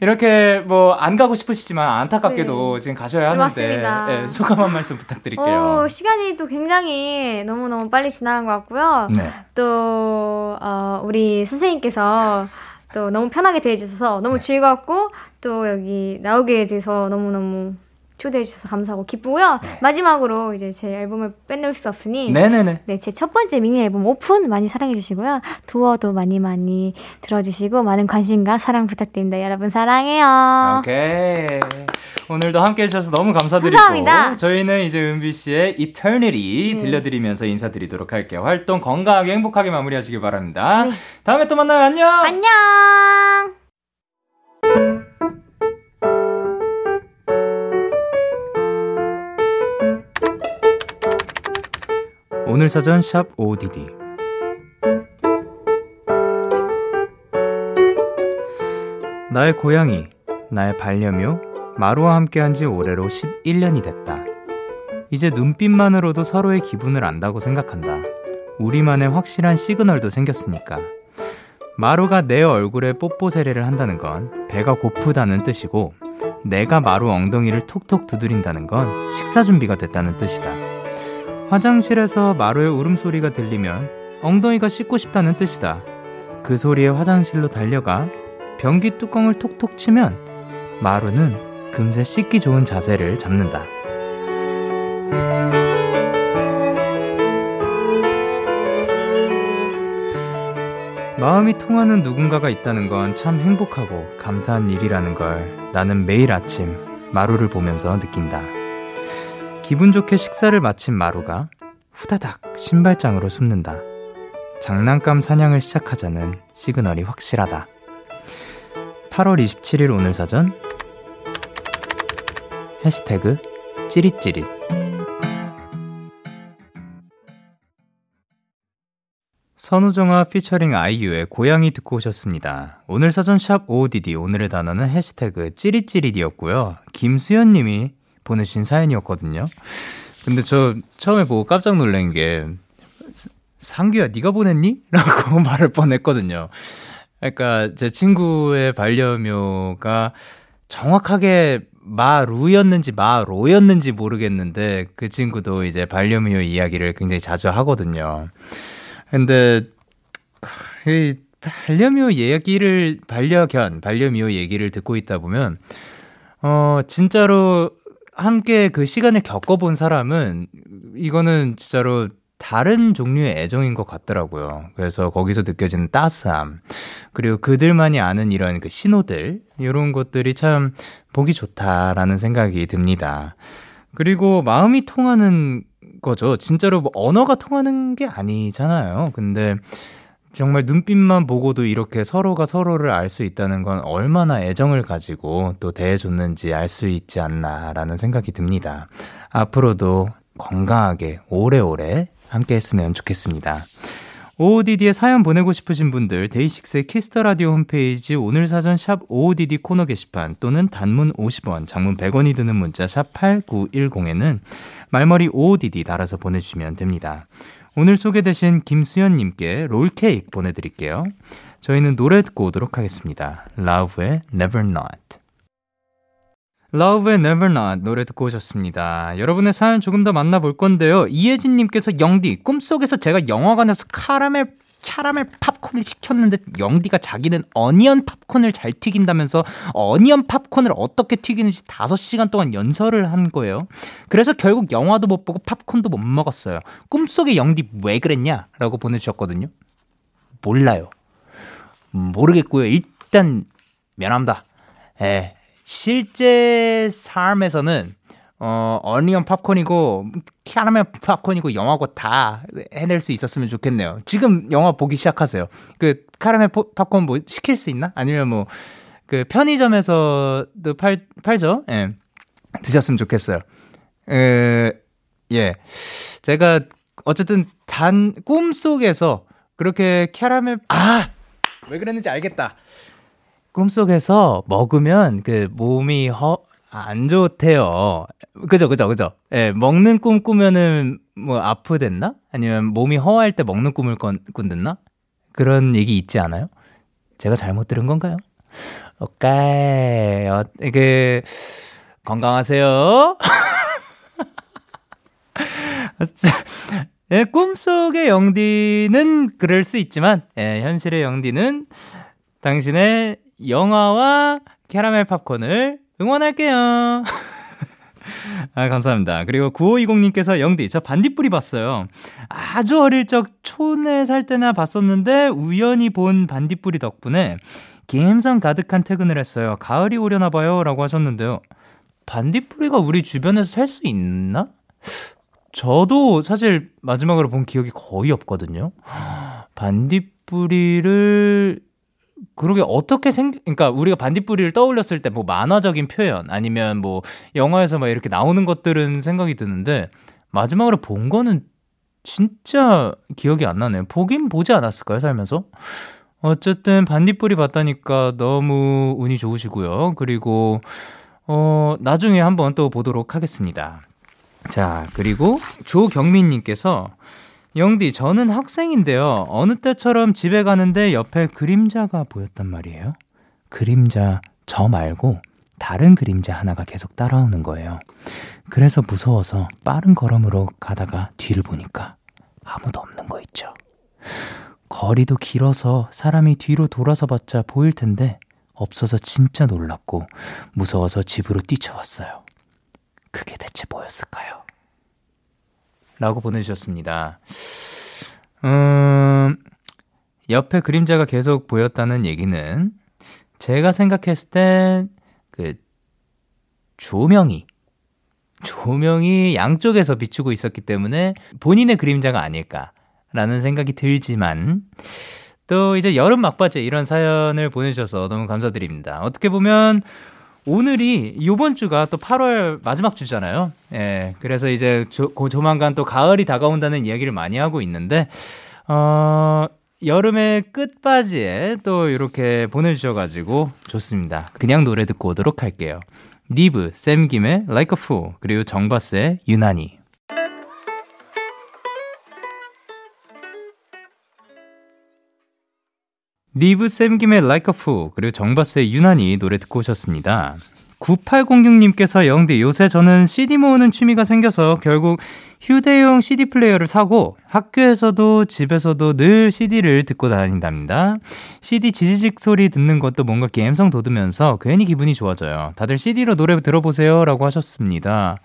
이렇게 뭐 안 가고 싶으시지만 안타깝게도 네. 지금 가셔야 하는데 네, 소감 한 말씀 부탁드릴게요. 어, 시간이 또 굉장히 너무 너무 빨리 지나간 것 같고요. 네. 또 어, 우리 선생님께서 또 너무 편하게 대해주셔서 너무 네. 즐거웠고 또 여기 나오게 돼서 너무 너무 초대해 주셔서 감사하고 기쁘고요. 네. 마지막으로 이제 제 앨범을 빼놓을 수 없으니 네네네. 네, 제 첫 번째 미니 앨범 오픈 많이 사랑해 주시고요. 도어도 많이 많이 들어 주시고 많은 관심과 사랑 부탁드립니다. 여러분 사랑해요. 오케이. 오늘도 함께 해 주셔서 너무 감사드리고 감사합니다. 저희는 이제 은비 씨의 Eternity 네. 들려드리면서 인사드리도록 할게요. 활동 건강하게 행복하게 마무리하시길 바랍니다. 네. 다음에 또 만나요. 안녕. 안녕. 오늘 사전 샵 ODD 나의 고양이, 나의 반려묘, 마루와 함께한 지 올해로 11년이 됐다. 이제 눈빛만으로도 서로의 기분을 안다고 생각한다. 우리만의 확실한 시그널도 생겼으니까. 마루가 내 얼굴에 뽀뽀 세례를 한다는 건 배가 고프다는 뜻이고, 내가 마루 엉덩이를 톡톡 두드린다는 건 식사 준비가 됐다는 뜻이다. 화장실에서 마루의 울음소리가 들리면 엉덩이가 씻고 싶다는 뜻이다. 그 소리에 화장실로 달려가 변기 뚜껑을 톡톡 치면 마루는 금세 씻기 좋은 자세를 잡는다. 마음이 통하는 누군가가 있다는 건 참 행복하고 감사한 일이라는 걸 나는 매일 아침 마루를 보면서 느낀다. 기분 좋게 식사를 마친 마루가 후다닥 신발장으로 숨는다. 장난감 사냥을 시작하자는 시그널이 확실하다. 8월 27일 오늘 사전 해시태그 찌릿찌릿 선우정아 피처링 아이유의 고양이 듣고 오셨습니다. 오늘 사전 샵 OODD 오늘의 단어는 해시태그 찌릿찌릿이었고요. 김수현 님이 보내주신 사연이었거든요. 근데 저 처음에 보고 깜짝 놀란 게 상규야 네가 보냈니? *laughs* 라고 *laughs* 말할 뻔했거든요. 그러니까 제 친구의 반려묘가 정확하게 마루였는지 마로였는지 모르겠는데 그 친구도 이제 반려묘 이야기를 굉장히 자주 하거든요. 근데 이 반려묘 얘기를 반려견 반려묘 얘기를 듣고 있다 보면 어 진짜로 함께 그 시간을 겪어본 사람은 이거는 진짜로 다른 종류의 애정인 것 같더라고요. 그래서 거기서 느껴지는 따스함, 그리고 그들만이 아는 이런 그 신호들, 이런 것들이 참 보기 좋다라는 생각이 듭니다. 그리고 마음이 통하는 거죠. 진짜로 뭐 언어가 통하는 게 아니잖아요. 근데 정말 눈빛만 보고도 이렇게 서로가 서로를 알 수 있다는 건 얼마나 애정을 가지고 또 대해줬는지 알 수 있지 않나라는 생각이 듭니다. 앞으로도 건강하게 오래오래 함께 했으면 좋겠습니다. OODD에 사연 보내고 싶으신 분들 데이식스의 키스 더 라디오 홈페이지 오늘 사전 샵 OODD 코너 게시판 또는 단문 50원, 장문 100원이 드는 문자 샵 8910에는 말머리 OODD 달아서 보내주시면 됩니다. 오늘 소개되신 김수현님께 롤케이크 보내드릴게요. 저희는 노래 듣고 오도록 하겠습니다. Love의 Never Not. Love의 Never Not 노래 듣고 오셨습니다. 여러분의 사연 조금 더 만나볼 건데요. 이혜진님께서 영디, 꿈속에서 제가 영화관에서 카라멜 캐러멜 팝콘을 시켰는데 영디가 자기는 어니언 팝콘을 잘 튀긴다면서 어니언 팝콘을 어떻게 튀기는지 5시간 동안 연설을 한 거예요. 그래서 결국 영화도 못 보고 팝콘도 못 먹었어요. 꿈속에 영디 왜 그랬냐? 라고 보내주셨거든요. 몰라요. 모르겠고요. 일단 미안합니다. 에, 실제 삶에서는 어, 어니언 팝콘이고, 캐러멜 팝콘이고, 영화고 다 해낼 수 있었으면 좋겠네요. 지금 영화 보기 시작하세요. 그, 카라멜 팝콘 뭐 시킬 수 있나? 아니면 뭐, 그, 편의점에서도 팔, 팔죠? 예. 드셨으면 좋겠어요. 에, 예. 제가, 어쨌든, 단, 꿈 속에서 그렇게 캐러멜, 아! 왜 그랬는지 알겠다. 꿈속에서 먹으면 그 몸이 허, 안 좋대요. 그죠, 그죠, 그죠. 예, 먹는 꿈 꾸면은 뭐 아프댔나? 아니면 몸이 허할 때 먹는 꿈을 건, 꾼댔나? 그런 얘기 있지 않아요? 제가 잘못 들은 건가요? 오케이. 어, 이게, 건강하세요. *laughs* 예, 꿈속의 영디는 그럴 수 있지만, 예, 현실의 영디는 당신의 영화와 캐러멜 팝콘을 응원할게요. *laughs* 아, 감사합니다. 그리고 9520님께서 영디, 저 반딧불이 봤어요. 아주 어릴 적 촌에 살 때나 봤었는데 우연히 본 반딧불이 덕분에 감성 가득한 퇴근을 했어요. 가을이 오려나 봐요. 라고 하셨는데요. 반딧불이가 우리 주변에서 살 수 있나? 저도 사실 마지막으로 본 기억이 거의 없거든요. *gasps* 반딧불이를 그러게 어떻게 생 그러니까 우리가 반딧불이를 떠올렸을 때 뭐 만화적인 표현 아니면 뭐 영화에서 막 이렇게 나오는 것들은 생각이 드는데 마지막으로 본 거는 진짜 기억이 안 나네요. 보긴 보지 않았을까요, 살면서? 어쨌든 반딧불이 봤다니까 너무 운이 좋으시고요. 그리고 어 나중에 한번 또 보도록 하겠습니다. 자, 그리고 조경민 님께서 영디, 저는 학생인데요. 어느 때처럼 집에 가는데 옆에 그림자가 보였단 말이에요. 그림자, 저 말고 다른 그림자 하나가 계속 따라오는 거예요. 그래서 무서워서 빠른 걸음으로 가다가 뒤를 보니까 아무도 없는 거 있죠. 거리도 길어서 사람이 뒤로 돌아서 봤자 보일 텐데 없어서 진짜 놀랐고 무서워서 집으로 뛰쳐왔어요. 그게 대체 뭐였을까요? 라고 보내주셨습니다. 음, 옆에 그림자가 계속 보였다는 얘기는 제가 생각했을 땐 그 조명이 조명이 양쪽에서 비추고 있었기 때문에 본인의 그림자가 아닐까라는 생각이 들지만 또 이제 여름 막바지에 이런 사연을 보내주셔서 너무 감사드립니다. 어떻게 보면 오늘이 요번 주가 또 8월 마지막 주잖아요. 예. 그래서 이제 조, 조만간 또 가을이 다가온다는 이야기를 많이 하고 있는데, 어, 여름의 끝바지에 또 이렇게 보내주셔가지고 좋습니다. 그냥 노래 듣고 오도록 할게요. 니브, 샘김의 Like a Fool, 그리고 정바스의 유난히. 니브 샘김의 Like a Fool 그리고 정바스의 유난히 노래 듣고 오셨습니다. 9806님께서 영디 요새 저는 CD 모으는 취미가 생겨서 결국 휴대용 CD 플레이어를 사고 학교에서도 집에서도 늘 CD를 듣고 다닌답니다. CD 지지직 소리 듣는 것도 뭔가 감성 돋으면서 괜히 기분이 좋아져요. 다들 CD로 노래 들어보세요 라고 하셨습니다.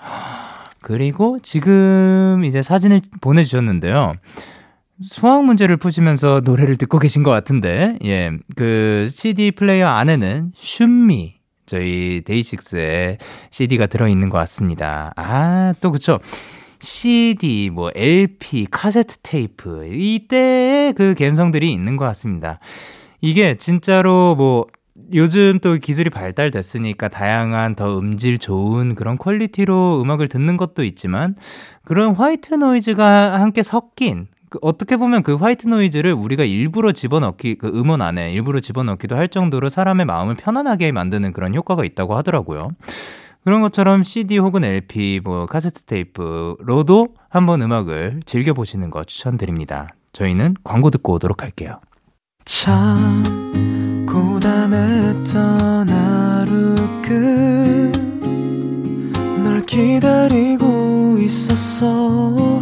그리고 지금 이제 사진을 보내주셨는데요. 수학 문제를 푸시면서 노래를 듣고 계신 것 같은데, 예, 그 CD 플레이어 안에는 슌미, 저희 데이식스의 CD가 들어있는 것 같습니다. 아, 또 그쵸. CD, 뭐 LP, 카세트 테이프, 이때의 그 감성들이 있는 것 같습니다. 이게 진짜로 뭐 요즘 또 기술이 발달됐으니까 다양한 더 음질 좋은 그런 quality로 음악을 듣는 것도 있지만 그런 white noise가 함께 섞인 그 어떻게 보면 그 white noise를 우리가 일부러 집어넣기 그 음원 안에 일부러 집어넣기도 할 정도로 사람의 마음을 편안하게 만드는 그런 효과가 있다고 하더라고요. 그런 것처럼 CD 혹은 LP, 뭐 카세트 테이프로도 한번 음악을 즐겨 보시는 거 추천드립니다. 저희는 광고 듣고 오도록 할게요. 참 고단했던 하루 끝널 기다리고 있었어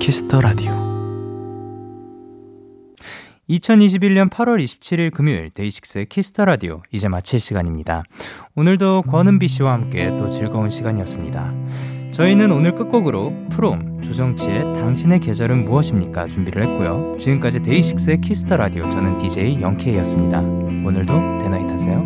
키스 더 라디오 2021년 8월 27일 금요일 데이식스의 키스 더 라디오 이제 마칠 시간입니다. 오늘도 권은비 씨와 함께 또 즐거운 시간이었습니다. 저희는 오늘 끝곡으로 프롬 조정치의 당신의 계절은 무엇입니까 준비를 했고요. 지금까지 데이식스의 키스 더 라디오 저는 DJ 영케이였습니다. 오늘도 데나잇 하세요.